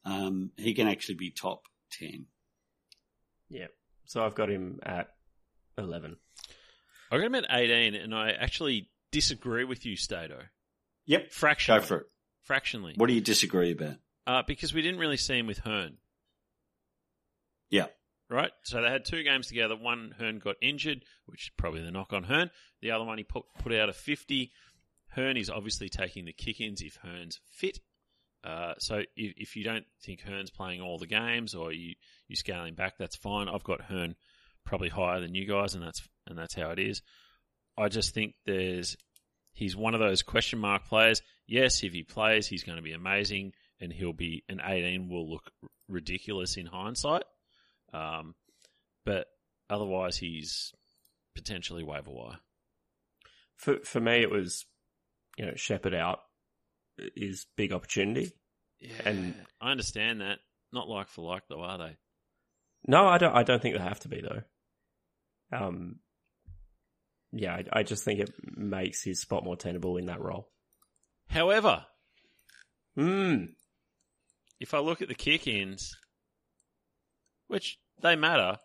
um, he can actually be top 10. yeah. So I've got him at eleven. I got him at 18, and I actually disagree with you, Stato. Yep. Fractionally. Go for it. Fractionally. What do you disagree about? Uh, because we didn't really see him with Hurn. Yeah. Right? So they had two games together. One, Hurn got injured, which is probably the knock on Hurn. The other one, he put, put out a 50. Hurn is obviously taking the kick ins if Hurn's fit. Uh, so if, if you don't think Hurn's playing all the games or you, you scaling back, that's fine. I've got Hurn probably higher than you guys, and that's and that's how it is. I just think there's he's one of those question mark players. Yes, if he plays, he's going to be amazing, and he'll be an 18 will look ridiculous in hindsight. Um, but otherwise, he's potentially waiver wire. For for me, it was you know Sheppard out is big opportunity. Yeah, And- I understand that. Not like for like, though, are they? No, I don't. I don't think they have to be though. Um, yeah, I, I just think it makes his spot more tenable in that role. However, Hmm. if I look at the kick ins, which they matter,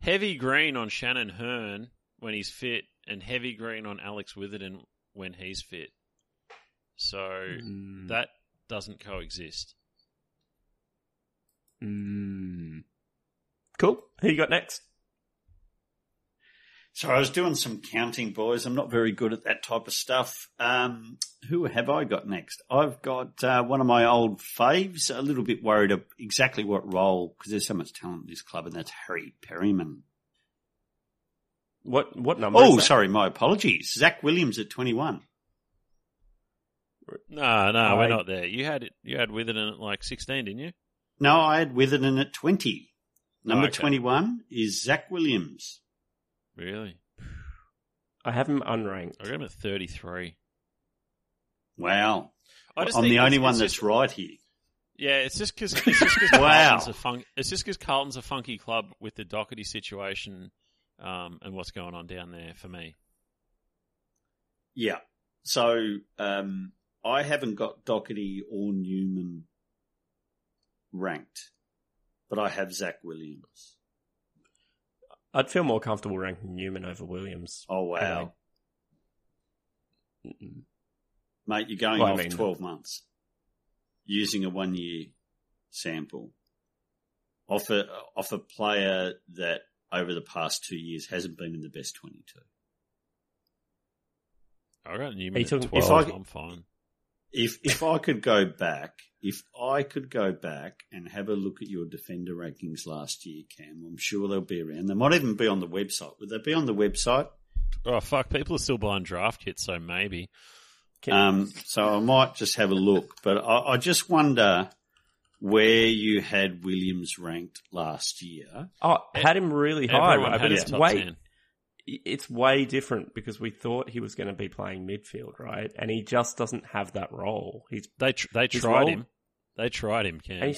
heavy green on Shannon Hurn when he's fit, and heavy green on Alex Witherden when he's fit. So Mm. that doesn't coexist. Mm. Cool. Who you got next? So I was doing some counting, boys. I'm not very good at that type of stuff. Um, who have I got next? I've got uh, one of my old faves. A little bit worried of exactly what role because there's so much talent in this club, and that's Harry Perryman. What what number? Oh, sorry, my apologies. Zach Williams at 21. No, no, I- we're not there. You had it. You had Witherden at like sixteen, didn't you? No, I had Witherden at 20. Number Oh, okay. 21 is Zach Williams. Really? I have him unranked. I got him at thirty-three. Wow. I just I'm think the only one it's that's just- right here. Yeah, it's just because it's just because Wow. Carlton's a fun, it's just because Carlton's a funky club with the Docherty situation um, and what's going on down there for me. Yeah. So um, I haven't got Docherty or Newman ranked, but I have Zach Williams. I'd feel more comfortable ranking Newman over Williams. Oh, wow. Mate, you're going Well, I off mean- 12 months using a one year sample off a, off a player that over the past two years hasn't been in the best 22. I got Newman He at took- if twelve. I- I'm fine. If if I could go back, if I could go back and have a look at your defender rankings last year, Cam, I'm sure they'll be around. They might even be on the website. Would they be on the website? Oh fuck! People are still buying draft kits, so maybe. Um, so I might just have a look, but I, I just wonder where you had Williams ranked last year. Oh, had him really high, Everyone right? had But his it's top way 10. It's way different because we thought he was going to be playing midfield, right? And he just doesn't have that role. He's They tr- they tried role- him. They tried him, Cam. and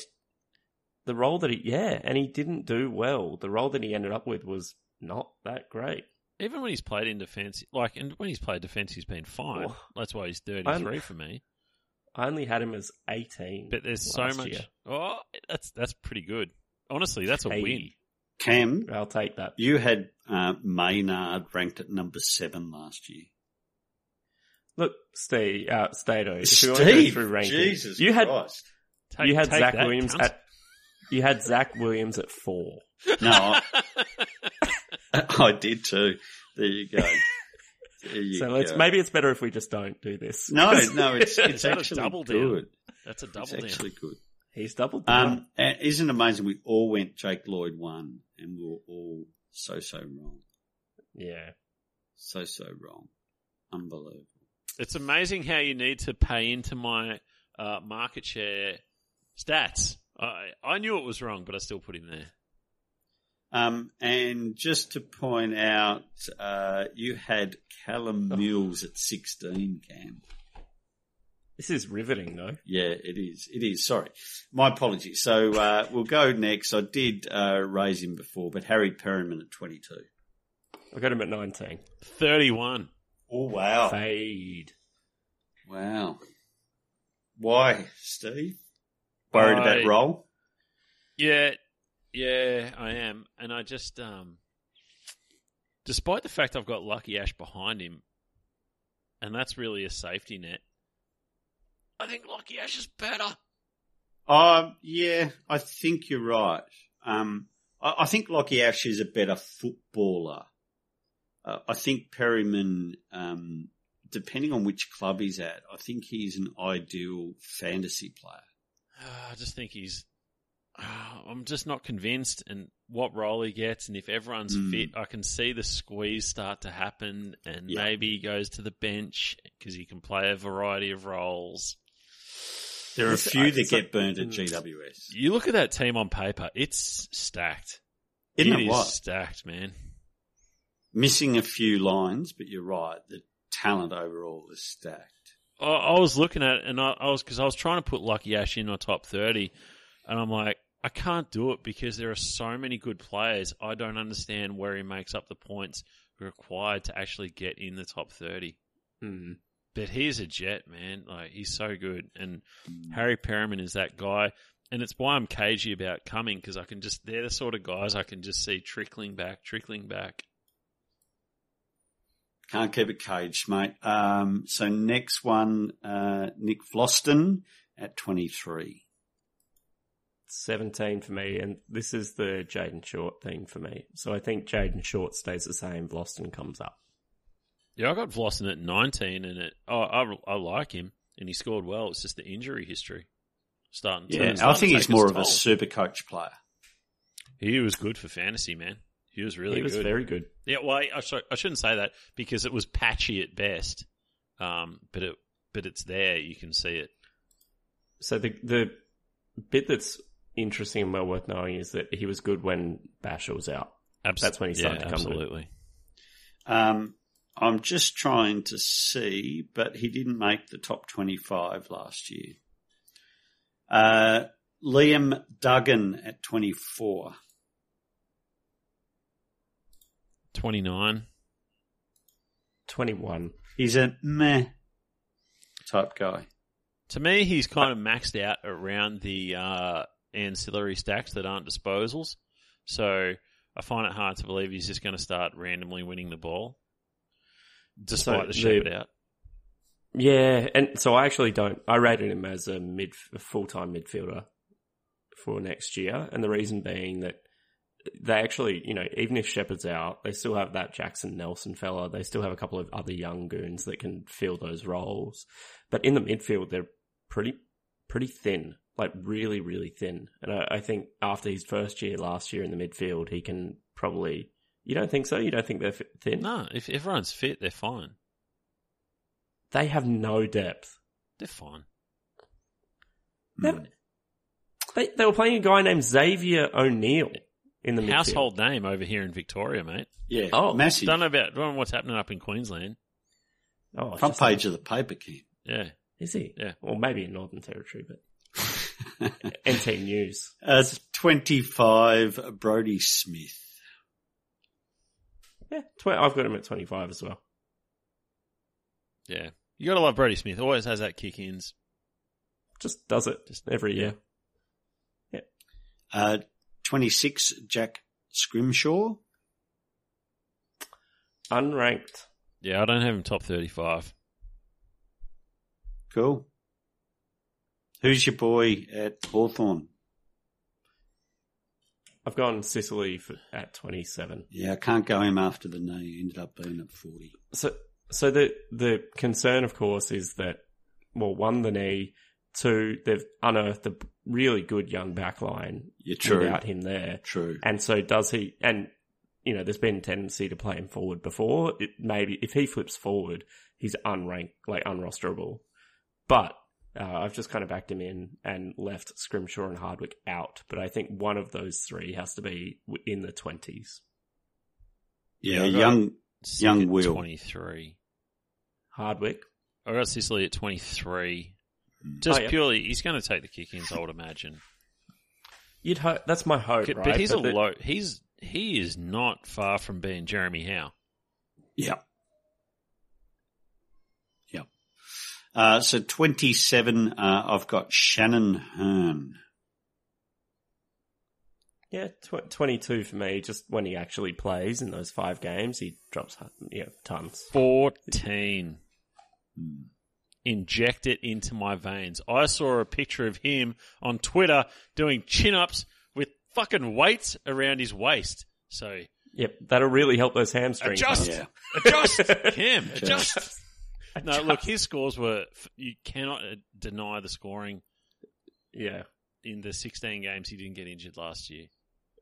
the role that he yeah, and he didn't do well. The role that he ended up with was not that great. Even when he's played in defence, like, and when he's played defence, he's been fine. Oh. That's why he's thirty-three for me. I only had him as eighteen, But there's so much. year. Oh, that's that's pretty good. Honestly, that's a Hey, win. Cam, I'll take that. you had uh, Maynard ranked at number seven last year. Look, Steve, uh, Stato. If you want to go Steve, through rankings, Jesus you had Christ. Take- you had take Zach that, Williams cunt. at you had Zach Williams at four. No, I, I did too. There you go. There you So go. let's maybe it's better if we just don't do this. No, no, it's it's Is a actually double down? good. That's a double It's down. actually good. He's doubled down. Um, isn't it amazing? We all went Jake Lloyd one, and we were all so so wrong, yeah. so so wrong, unbelievable. It's amazing how you need to pay into my uh, market share stats. I I knew it was wrong, but I still put him there. Um, and just to point out, uh, you had Callum Oh. Mills at sixteen, Cam. This is riveting, though. Yeah, it is. It is. Sorry. My apologies. So, uh, we'll go next. I did, uh, raise him before, but Harry Perryman at 22. I got him at 19. Thirty-one. Oh, wow. Fade. Wow. Why, Steve? Worried I- about role? Yeah, yeah, I am, and I just, um, despite the fact I've got Lucky Ash behind him, and that's really a safety net. I think Lucky Ash is better. Uh, yeah, I think you're right. Um, I, I think Lachie Ash is a better footballer. Uh, I think Perryman, um, depending on which club he's at, I think he's an ideal fantasy player. Uh, I just think he's. Uh, I'm just not convinced, and what role he gets, and if everyone's Mm. fit, I can see the squeeze start to happen, and Yeah. maybe he goes to the bench because he can play a variety of roles. There are a few that get burned at mm. GWS. You look at that team on paper; it's stacked. Isn't It it is what? stacked, man. Missing a few lines, but you're right. The talent overall is stacked. I, I was looking at it, and I, I was because I was trying to put Lucky Ash in my top thirty, and I'm like, I can't do it because there are so many good players. I don't understand where he makes up the points required to actually get in the top thirty. Hmm. But he's a jet, man. Like he's so good, and Harry Perryman is that guy. And it's why I'm cagey about Cumming because I can just, they're the sort of guys I can just see trickling back, trickling back. Can't keep it caged, mate. Um, so next one, uh, Nick Vlastuin at 23. 17 for me, and this is the Jayden Short thing for me. So I think Jayden Short stays the same. Vlastuin comes up. Yeah, I got Vlastuin at 19 and it, oh, I, I like him and he scored well. It's just the injury history starting to Yeah, I think to he's more of a super coach player. He was good for fantasy, man. He was really he was good. very good. Yeah, well, I, I, I shouldn't say that because it was patchy at best. Um, but it, but it's there. You can see it. So the the bit that's interesting and well worth knowing is that he was good when Bachar was out. Abs- That's when he started yeah, to come good. Absolutely. Um, I'm just trying to see, but he didn't make the top 25 last year. Uh, Liam Duggan at 24. 29. 21. He's a meh type guy. To me, he's kind of maxed out around the uh, ancillary stacks that aren't disposals. So I find it hard to believe he's just going to start randomly winning the ball, despite So the shape out. Yeah, and so I actually don't. I rated him as a mid, full time midfielder for next year, and the reason being that they actually, you know, even if Sheppard's out, they still have that Jackson Nelson fella. They still have a couple of other young goons that can fill those roles. But in the midfield, they're pretty, pretty thin, like really, really thin. And I, I think after his first year last year in the midfield, he can probably. You don't think so? You don't think they're fi- thin? No, if everyone's fit, they're fine. They have no depth. They're fine. They, they, they were playing a guy named Xavier O'Neill in the midfield. Household name over here in Victoria, mate. Yeah, Oh, massive. Don't know about don't know what's happening up in Queensland. Oh, Front just- page of the paper, Cam. Yeah. Is he? Yeah. Or maybe in Northern Territory, but NT News. Uh, 25, Brodie Smith. Yeah, tw- I've got him at 25 as well. Yeah. You gotta love Brodie Smith. Always has that kick ins. Just does it Just- every year. Yeah. Uh, 26, Jack Scrimshaw. Unranked. Yeah, I don't have him top thirty five. Cool. Who's your boy at Hawthorn? I've gone Sicily for, at 27. Yeah, I can't go him after the knee. He ended up being at 40. So, so the the concern, of course, is that well, one the knee, two they've unearthed a really good young backline Yeah, true. without him there, True. and so does he? And you know, there's been a tendency to play him forward before. It maybe if he flips forward, he's unranked, like unrosterable. But uh, I've just kind of backed him in and left Scrimshaw and Hardwick out. But I think one of those three has to be in the twenties. Yeah, I got young. Young Sick Will. twenty three. Hardwick. I got Sicily at twenty three. Just Oh, yeah. purely, he's going to take the kick ins. I would imagine. You'd hope that's my hope, right? But, right? he's a the- low. He's he is not far from being Jeremy Howe. Yeah. Yeah. Uh, so 27, uh, I've got Shannon Hurn. Yeah, tw- 22 for me. Just when he actually plays in those five games, he drops yeah tons. Fourteen. Inject it into my veins. I saw a picture of him on Twitter doing chin ups with fucking weights around his waist. So Yep, that'll really help those hamstrings. Adjust. Yeah. adjust, Cam, adjust. No, look, his scores were. You cannot uh, deny the scoring Yeah, in the 16 games he didn't get injured last year.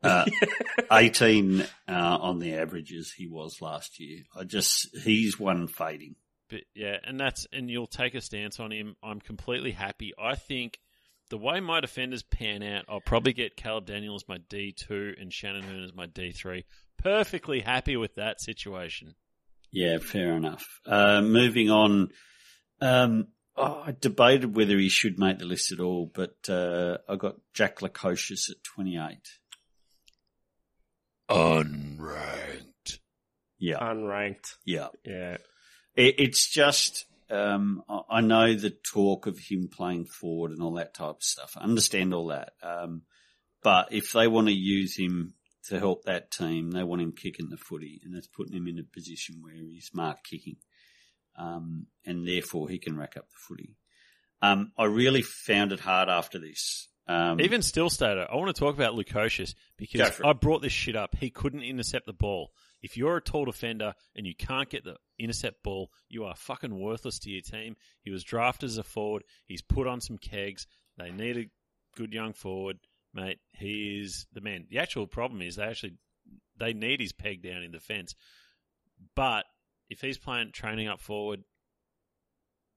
Uh, 18 uh, on the averages he was last year. I just, he's one fading. But yeah, and that's and you'll take a stance on him. I'm completely happy. I think the way my defenders pan out, I'll probably get Caleb Daniel as my D two and Shannon Hurn as my D three. Perfectly happy with that situation. Yeah, fair enough. Uh, moving on. Um, oh, I debated whether he should make the list at all, but uh, I got Jack Lukosius at 28. Unranked. Yeah, unranked. yeah. Yeah, It, it's just, um, I- I know the talk of him playing forward and all that type of stuff. I understand all that. Um, but if they want to use him to help that team, they want him kicking the footy, and that's putting him in a position where he's mark kicking. Um, and therefore he can rack up the footy. Um, I really found it hard after this. Um, Even still, Stato, I want to talk about Lukosius because. I brought this shit up. He couldn't intercept the ball. If you're a tall defender and you can't get the intercept ball, you are fucking worthless to your team. He was drafted as a forward. He's put on some kegs. They need a good young forward, mate. He is the man. The actual problem is they actually they need his peg down in defence. But if he's playing training up forward,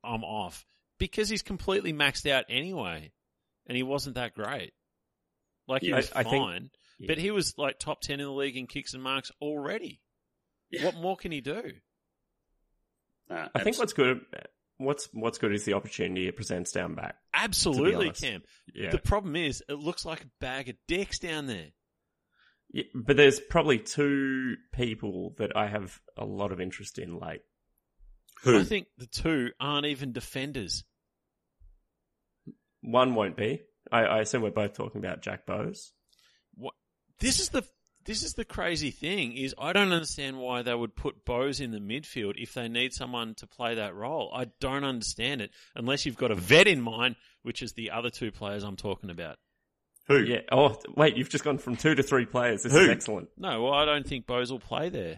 I'm off because he's completely maxed out anyway, and he wasn't that great. Like he Yeah, was I- I think- fine, yeah. but he was like top ten in the league in kicks and marks already. Yeah. What more can he do? uh, I think what's good. What's what's good is the opportunity it presents down back. Absolutely. Cam. Yeah, The problem is, it looks like a bag of dicks down there. Yeah, but there's probably two people that I have a lot of interest in. Like, who? I think the two aren't even defenders. one won't be. I, I assume we're both talking about Jack Bowes. What this is the this is the crazy thing is I don't understand why they would put Bowes in the midfield if they need someone to play that role. I don't understand it unless you've got a vet in mind, which is the other two players I'm talking about. Who? Yeah. Oh, wait, you've just gone from two to three players. This Who? is excellent. No, well, I don't think Bowes will play there.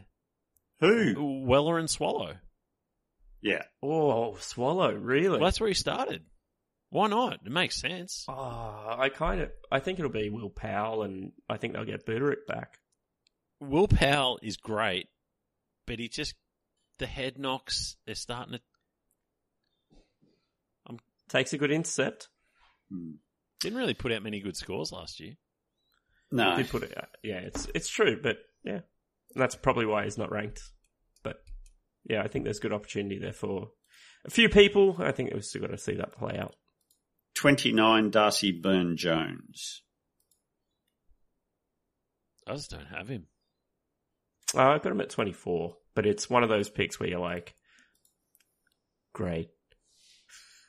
Who? Weller and Swallow. Yeah. Oh, Swallow, really? Well, that's where he started. Why not? It makes sense. Oh, I kind of, I think it'll be Will Powell, and I think they'll get Buterick back. Will Powell is great, but he just the head knocks. They're starting to Takes a good intercept. Hmm. didn't really put out many good scores last year. No. Did put it, yeah, it's it's true, but yeah, and that's probably why he's not ranked. But yeah, I think there's good opportunity there for a few people. I think we've still got to see that play out. 29 Darcy Byrne-Jones. I just don't have him. Uh, I've got him at 24, but it's one of those picks where you're like, great.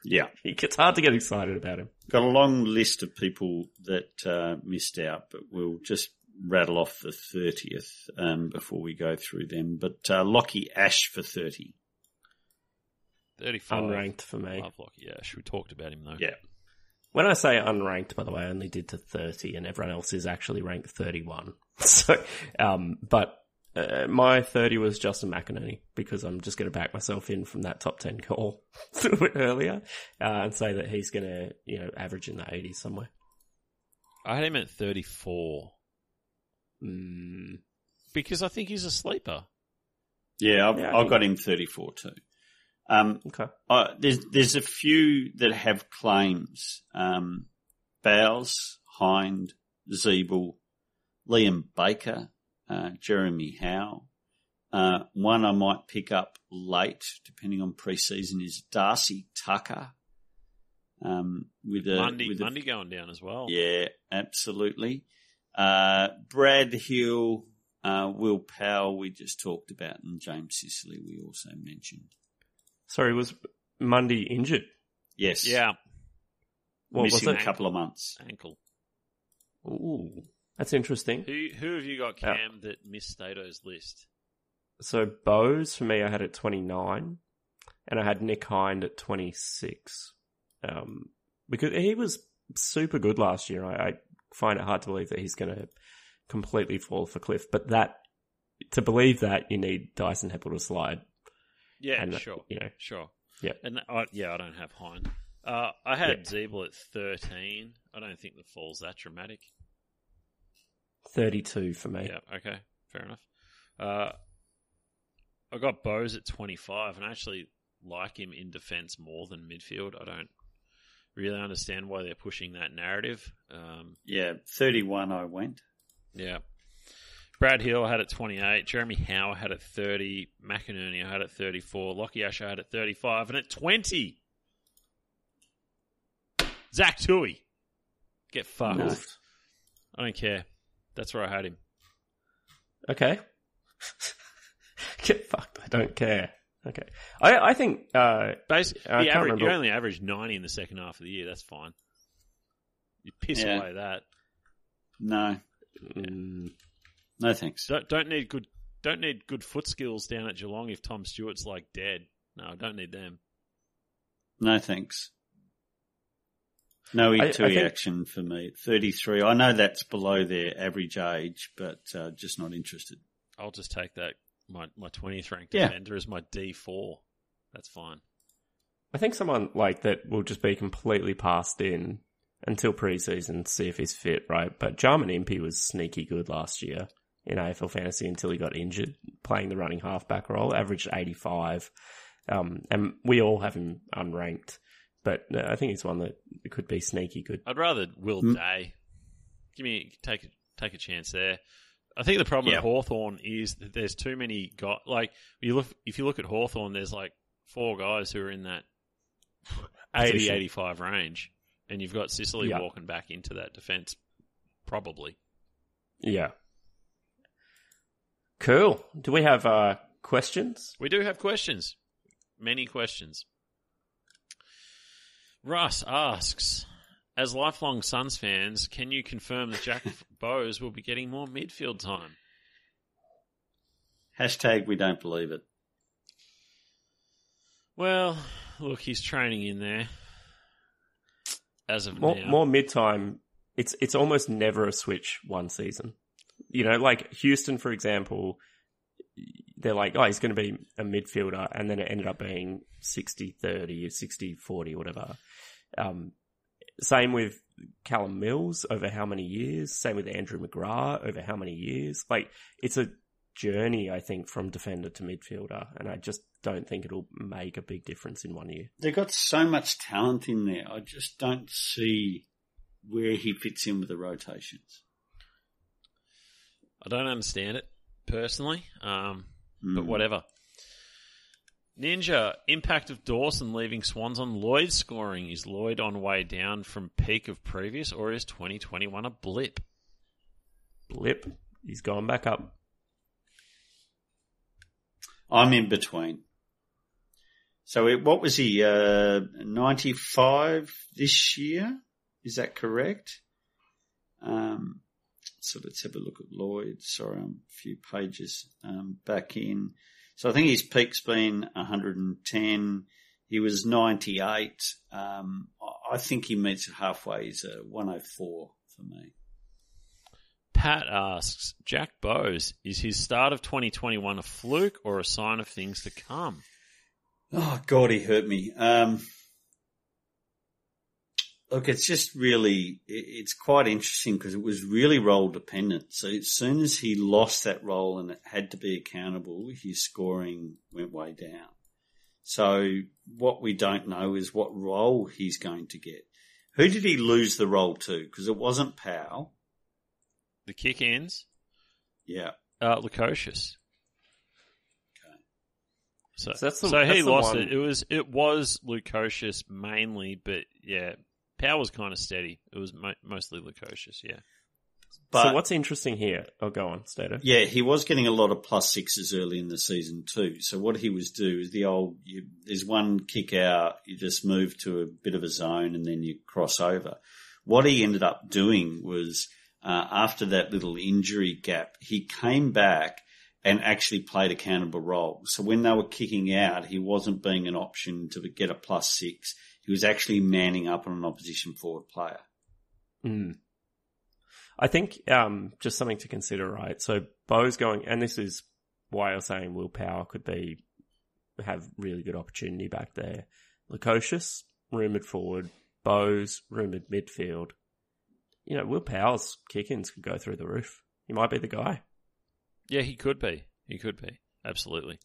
Yeah. It's hard to get excited about him. Got a long list of people that uh, missed out, but we'll just rattle off the 30th um, before we go through them. But uh, Lachie Ash for 30. Thirty-five. Unranked for me. Love Lachie Ash. We talked about him though. Yeah. When I say unranked, by the way, I only did to 30 and everyone else is actually ranked 31. So, um, but, uh, my 30 was Justin McInerney because I'm just going to back myself in from that top 10 call a little bit earlier, uh, and say that he's going to, you know, average in the 80s somewhere. I had him at thirty-four Mm, because I think he's a sleeper. Yeah, I've, Yeah, I I've got him 34 too. Um, okay. uh, there's there's a few that have claims. Um, Bowes, Hind, Ziebell, Liam Baker, uh, Jeremy Howe. Uh, one I might pick up late, depending on pre-season, is Darcy Tucker. Um, with a Mundy, with a- Mundy going down as well. yeah, absolutely. Uh, Brad Hill, uh, Will Powell, we just talked about, and James Sicily, we also mentioned. Sorry, was Mundy injured? Yes. Yeah. What was missing it? a couple of months. Ankle. Ooh, that's interesting. Who who have you got, Cam, that missed Stato's list? So Bowes for me, I had at 29, and I had Nick Hind at 26. Um, because he was super good last year. I, I find it hard to believe that he's going to completely fall off a cliff. But that to believe that, you need Dyson Heppell to slide. Yeah, And, uh, sure. you know. Sure. Yeah. And I, yeah, I don't have Hind. Uh, I had Yeah. Ziebell at 13. I don't think the fall's that dramatic. 32 for me. Yeah, okay. Fair enough. Uh, I got Bowes at 25, and I actually like him in defence more than midfield. I don't really understand why they're pushing that narrative. Um, Yeah, 31 I went. yeah. Brad Hill had at 28. Jeremy Howe had at 30. McInerney had at 34. Lachie Ash I had at 35. And at 20, Zach Tuohy. Get fucked. Oof. I don't care. That's where I had him. Okay. Get fucked. I don't care. Okay. I, I think, uh, Basically, I the average, you only averaged 90 in the second half of the year. That's fine. You piss Yeah. away that. No, mm, no thanks. Don't, don't need good don't need good foot skills down at Geelong if Tom Stewart's like dead. No, I don't need them. No thanks. No I- I E2 think- action for me. 33. I know that's below their average age, but uh, just not interested. I'll just take that my my 20th ranked Yeah. defender as my D4. That's fine. I think someone like that will just be completely passed in until preseason, to see if he's fit, right? But Jarman Impey was sneaky good last year in AFL fantasy until he got injured, playing the running halfback role, averaged 85. Um, and we all have him unranked, but uh, I think he's one that could be sneaky good. I'd rather Will Hmm. Day. Give me take a take a chance there. I think the problem Yeah. with Hawthorn is that there's too many guys. Like you look, if you look at Hawthorn, there's like four guys who are in that 80, 85 range, and you've got Sicily Yeah. walking back into that defense, probably. Yeah. Cool. Do we have uh, questions? We do have questions, many questions. Russ asks, as lifelong Suns fans, can you confirm that Jack Bowes will be getting more midfield time? Hashtag we don't believe it. Well, look, he's training in there as of More, now. more mid time it's it's almost never a switch one season. You know, like Houston, for example, they're like, oh, he's going to be a midfielder, and then it ended up being 60 30, 60 40, whatever. Um, same with Callum Mills over how many years? Same with Andrew McGrath over how many years? Like, it's a journey, I think, from defender to midfielder, and I just don't think it'll make a big difference in one year. They've got so much talent in there. I just don't see where he fits in with the rotations. I don't understand it personally, um, Mm. but whatever. Ninja, impact of Dawson leaving Swans on Lloyd's scoring. Is Lloyd on way down from peak of previous, or is 2021 a blip? Blip, he's gone back up. I'm in between. So it, what was he? Uh, 95 this year? Is that correct? Um, so let's have a look at Lloyd. Sorry, I'm a few pages um, back in. So I think his peak's been 110. He was 98. Um, I- think he meets halfway. He's a 104 for me. Pat asks, Jack Bowes, is his start of 2021 a fluke or a sign of things to come? Oh God, he hurt me. Um, look, it's just really, it's quite interesting because it was really role dependent. So as soon as he lost that role and it had to be accountable, his scoring went way down. So what we don't know is what role he's going to get. Who did he lose the role to? Because it wasn't Powell. The kick ends, Yeah. uh, Lukosius. Okay. So, So that's the- so he that's the lost one- it. It was it was Lukosius mainly, but yeah, Powell was kind of steady. It was mo- mostly Lukosius. Yeah, But so what's interesting here? Oh, go on, Stato. Yeah, he was getting a lot of plus sixes early in the season too. So what he was do is the old, you, there's one kick out, you just move to a bit of a zone and then you cross over. What he ended up doing was, uh, after that little injury gap, he came back and actually played a countable role. So when they were kicking out, he wasn't being an option to get a plus six. He was actually manning up on an opposition forward player. Mm. I think um, just something to consider, right? So Bowes going, and this is why I was saying Will Powell could be have really good opportunity back there. Lukosius, rumoured forward. Bowes rumoured midfield. You know, Will Powell's kick-ins could go through the roof. He might be the guy. yeah, he could be. He could be absolutely.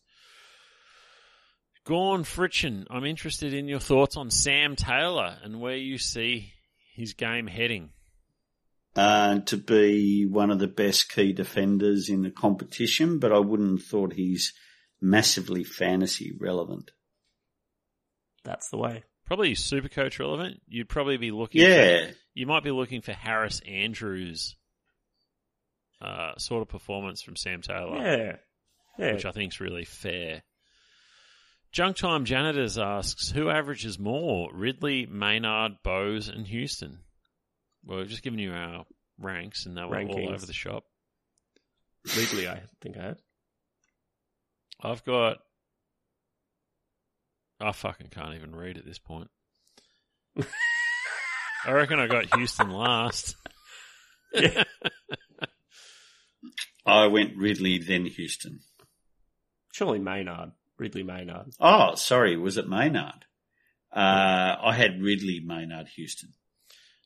Gorn Fritchen, I'm interested in your thoughts on Sam Taylor and where you see his game heading. uh, to be one of the best key defenders in the competition, but I wouldn't have thought he's massively fantasy relevant. That's the way. Probably super coach relevant. You'd probably be looking. Yeah, For, you might be looking for Harris Andrews, uh, sort of performance from Sam Taylor, Yeah. Yeah. which I think is really fair. Junk Time Janitors asks, who averages more, Ridley, Maynard, Bowes, and Houston? Well, we've just given you our ranks, and they were all over the shop. Legally, I think I had. I've got. I fucking can't even read at this point. I reckon I got Houston last. Yeah. I went Ridley, then Houston. Surely Maynard. Ridley Maynard. Oh, sorry, was it Maynard? Uh, I had Ridley, Maynard, Houston.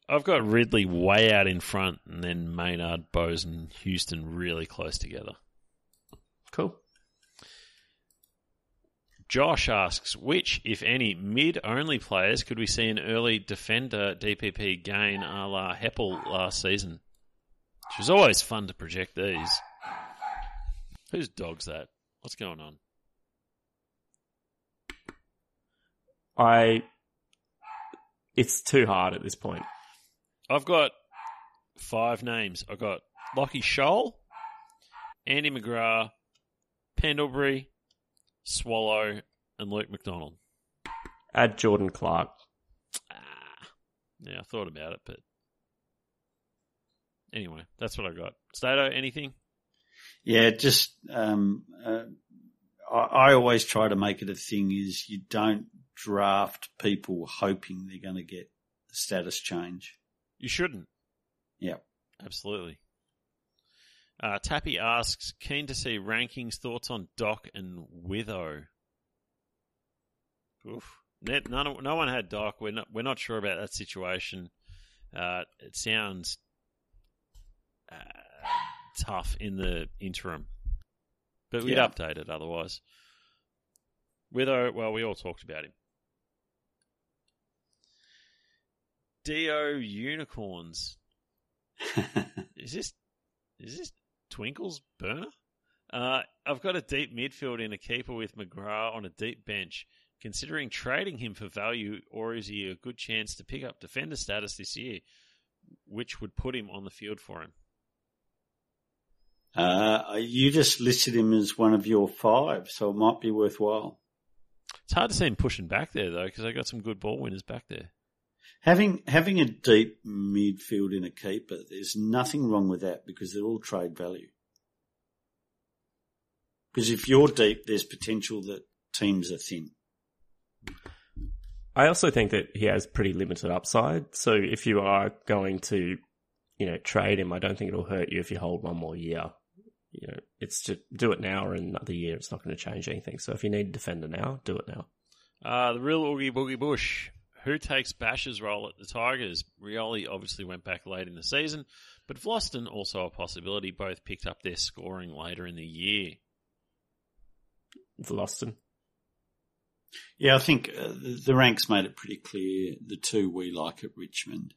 I've got Ridley way out in front, and then Maynard, Bowes, and Houston really close together. Cool. Josh asks, which, if any, mid-only players could we see an early defender DPP gain a la Heppell last season? Which was always fun to project these. Whose dog's that? What's going on? I. It's too hard at this point. I've got five names. I've got Lachie Sholl, Andy McGrath, Pendlebury, Swallow, and Luke McDonald. Add Jordan Clark. Ah, yeah, I thought about it, but anyway, that's what I got. Stato, anything? Yeah, just um, uh, I, I always try to make it a thing is you don't draft people hoping they're going to get a status change. You shouldn't. Yeah. Absolutely. Uh, Tappy asks, keen to see rankings, thoughts on Doc and Witho. Oof. None, no one had Doc. We're not, we're not sure about that situation. Uh, it sounds uh, tough in the interim. But we'd Yeah. update it otherwise. Witho, well, we all talked about him. Dio Unicorns. Is this is this Twinkle's burner? Uh, I've got a deep midfield in a keeper with McGrath on a deep bench. Considering trading him for value, or is he a good chance to pick up defender status this year, which would put him on the field for him? Uh, you just listed him as one of your five, so it might be worthwhile. It's hard to see him pushing back there though, because they got some good ball winners back there. Having having a deep midfield in a keeper, there's nothing wrong with that because they're all trade value. Because if you're deep, there's potential that teams are thin. I also think that he has pretty limited upside. So if you are going to, you know, trade him, I don't think it'll hurt you if you hold one more year. You know, it's just do it now or another year. It's not going to change anything. So if you need a defender now, do it now. Uh, the real Oogie Boogie Bush. Who takes Bash's role at the Tigers? Rioli obviously went back late in the season, but Vlastuin also a possibility. Both picked up their scoring later in the year. Vlastuin. Yeah, I think uh, the, the ranks made it pretty clear the two we like at Richmond.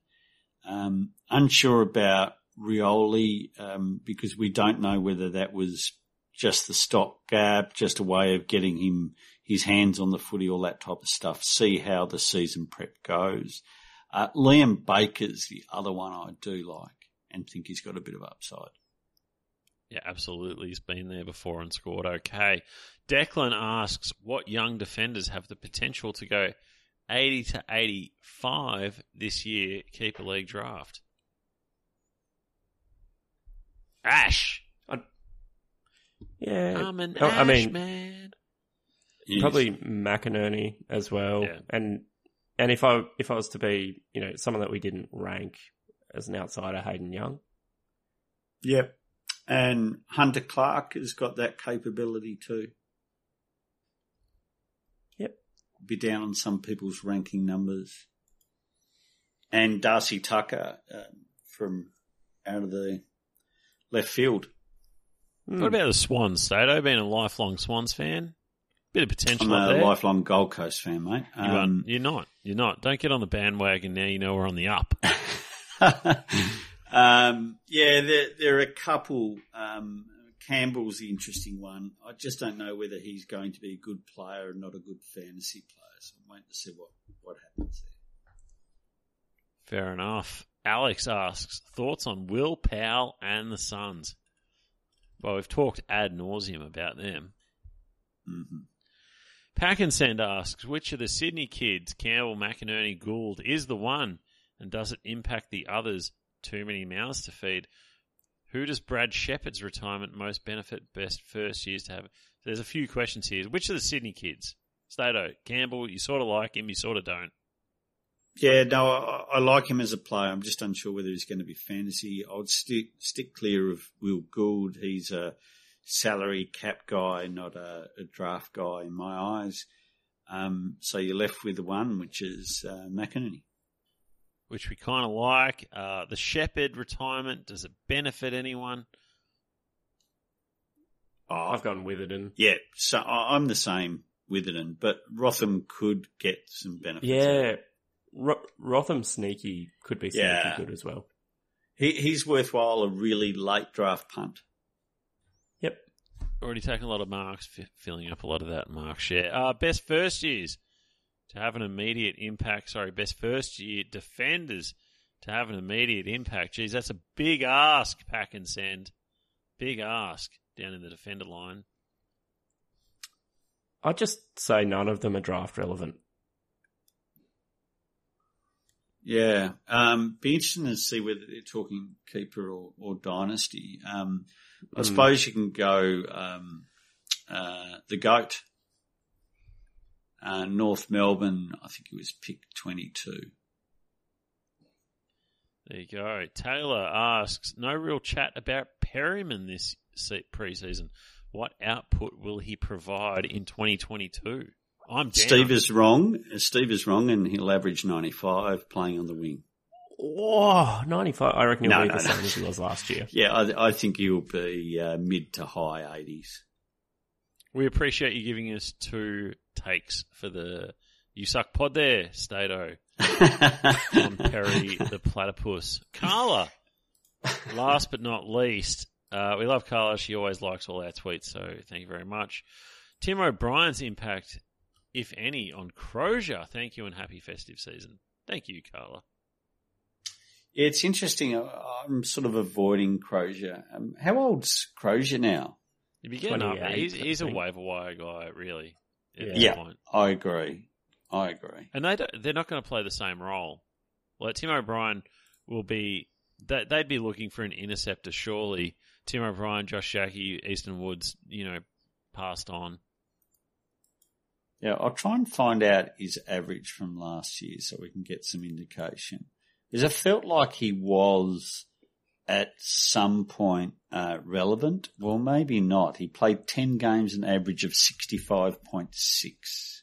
Um, unsure about Rioli um, because we don't know whether that was just the stopgap, just a way of getting him his hands on the footy, all that type of stuff. See how the season prep goes. Uh, Liam Baker's the other one I do like and think he's got a bit of upside. Yeah, absolutely. He's been there before and scored okay. Declan asks, what young defenders have the potential to go 80 to 85 this year keeper league draft? Ash. Yeah. I'm an Oh, Ash I mean, man. He's- probably McInerney as well. Yeah. And and if I if I was to be, you know, someone that we didn't rank as an outsider, Hayden Young. Yep. And Hunter Clark has got that capability too. Yep. Be down on some people's ranking numbers. And Darcy Tucker um, from out of the left field. Hmm. What about the Swans, Stato? Being a lifelong Swans fan? Bit of potential I'm a there. lifelong Gold Coast fan, mate. You Um, are, you're not. You're not. Don't get on the bandwagon now. You know we're on the up. um, yeah, there, there are a couple. Um, Campbell's the interesting one. I just don't know whether he's going to be a good player or not a good fantasy player. So I'm waiting to see what, what happens there. Fair enough. Alex asks thoughts on Will Powell and the Suns. Well, we've talked ad nauseum about them. hmm Packensend asks which of the Sydney kids, Campbell, McInerney, Gould, is the one, and does it impact the others? Too many mouths to feed. Who does Brad Sheppard's retirement most benefit? Best first years to have. There's a few questions here. Which of the Sydney kids? Stato, Campbell, you sort of like him, you sort of don't. Yeah, no, I, I like him as a player. I'm just unsure whether he's going to be fantasy. I would stick stick clear of Will Gould. He's a salary cap guy, not a, a draft guy in my eyes. Um, so you're left with the one, which is uh, McInerney. which we kind of like. Uh, the Sheppard retirement, does it benefit anyone? Oh, I've gone Witherden. yeah, so I- I'm the same with it, but Rotham could get some benefits. Yeah. Ro- Rotham sneaky could be sneaky Yeah. good as well. he, he's worthwhile a really late draft punt. Already taken a lot of marks, f- filling up a lot of that mark share. Uh, best first years to have an immediate impact. Sorry, best first year defenders to have an immediate impact. Geez, that's a big ask, pack and send. Big ask down in the defender line. I'd just say none of them are draft relevant. Yeah, um, be interesting to see whether they're talking keeper or, or dynasty. Um, I Mm. suppose you can go um, uh, the goat, uh, North Melbourne. I think it was pick twenty two. There you go. Taylor asks, no real chat about Perryman this se- preseason. What output will he provide in 2022? I'm down. Steve is wrong. Steve is wrong, and he'll average 95 playing on the wing. Oh, 95. I reckon he'll No, be no, the no. same as he was last year. Yeah, I, I think he'll be uh, mid to high 80s. We appreciate you giving us two takes for the You Suck pod there, Stato, on Perry the Platypus. Carla, last but not least, uh, we love Carla. She always likes all our tweets, so thank you very much. Tim O'Brien's impact, if any, on Crozier. Thank you and happy festive season. Thank you, Carla. It's interesting. I- I'm sort of avoiding Crozier. Um, how old's Crozier now? You'd be getting up. He's, I he's a think. waiver wire guy, really. Yeah. Yeah. I agree. I agree. And they don't, they're not going to play the same role. Like Tim O'Brien will be, they, they'd be looking for an interceptor. Surely Tim O'Brien, Josh Jackie, Easton Woods, you know, passed on. Yeah, I'll try and find out his average from last year so we can get some indication. Because it felt like he was at some point uh, relevant. Well, maybe not. He played 10 games, an average of 65.6.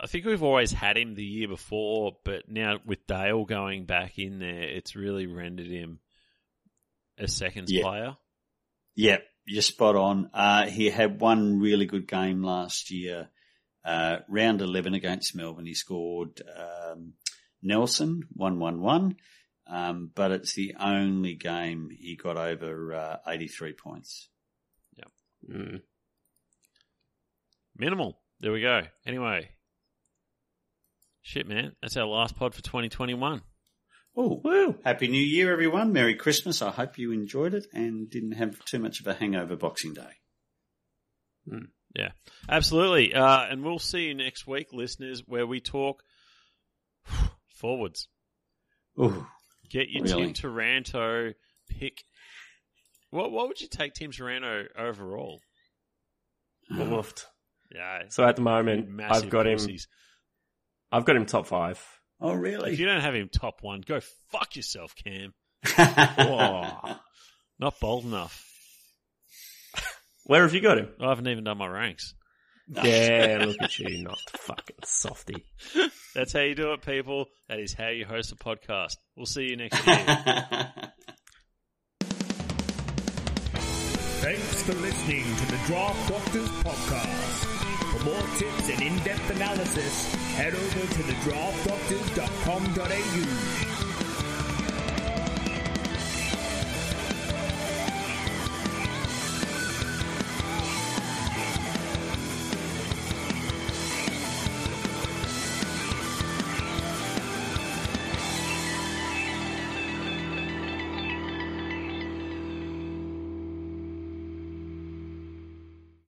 I think we've always had him the year before, but now with Dale going back in there, it's really rendered him a seconds Yeah. player. Yep, you're spot on. Uh, he had one really good game last year. Uh, round 11 against Melbourne, he scored um, Nelson, 1-1-1. Um, but it's the only game he got over uh, 83 points. Mm. Minimal. There we go. Anyway. Shit, man. That's our last pod for 2021. Oh, Woo! Happy New Year, everyone. Merry Christmas. I hope you enjoyed it and didn't have too much of a hangover Boxing Day. Yeah, absolutely. Uh, and we'll see you next week, listeners, where we talk forwards. Ooh, Get your Really? Tim Taranto pick. What what would you take Tim Taranto overall? Woofed. Yeah, So at the moment, I've got him. I've got him top five. Oh, really? If you don't have him top one, go fuck yourself, Cam. Whoa. Not bold enough. Where have you got him? I haven't even done my ranks. Yeah, look at you, not fucking softy. That's how you do it, people. That is how you host a podcast. We'll see you next year. Thanks for listening to the Draft Doctors podcast. For more tips and in-depth analysis, head over to thedraftdoctors.com.au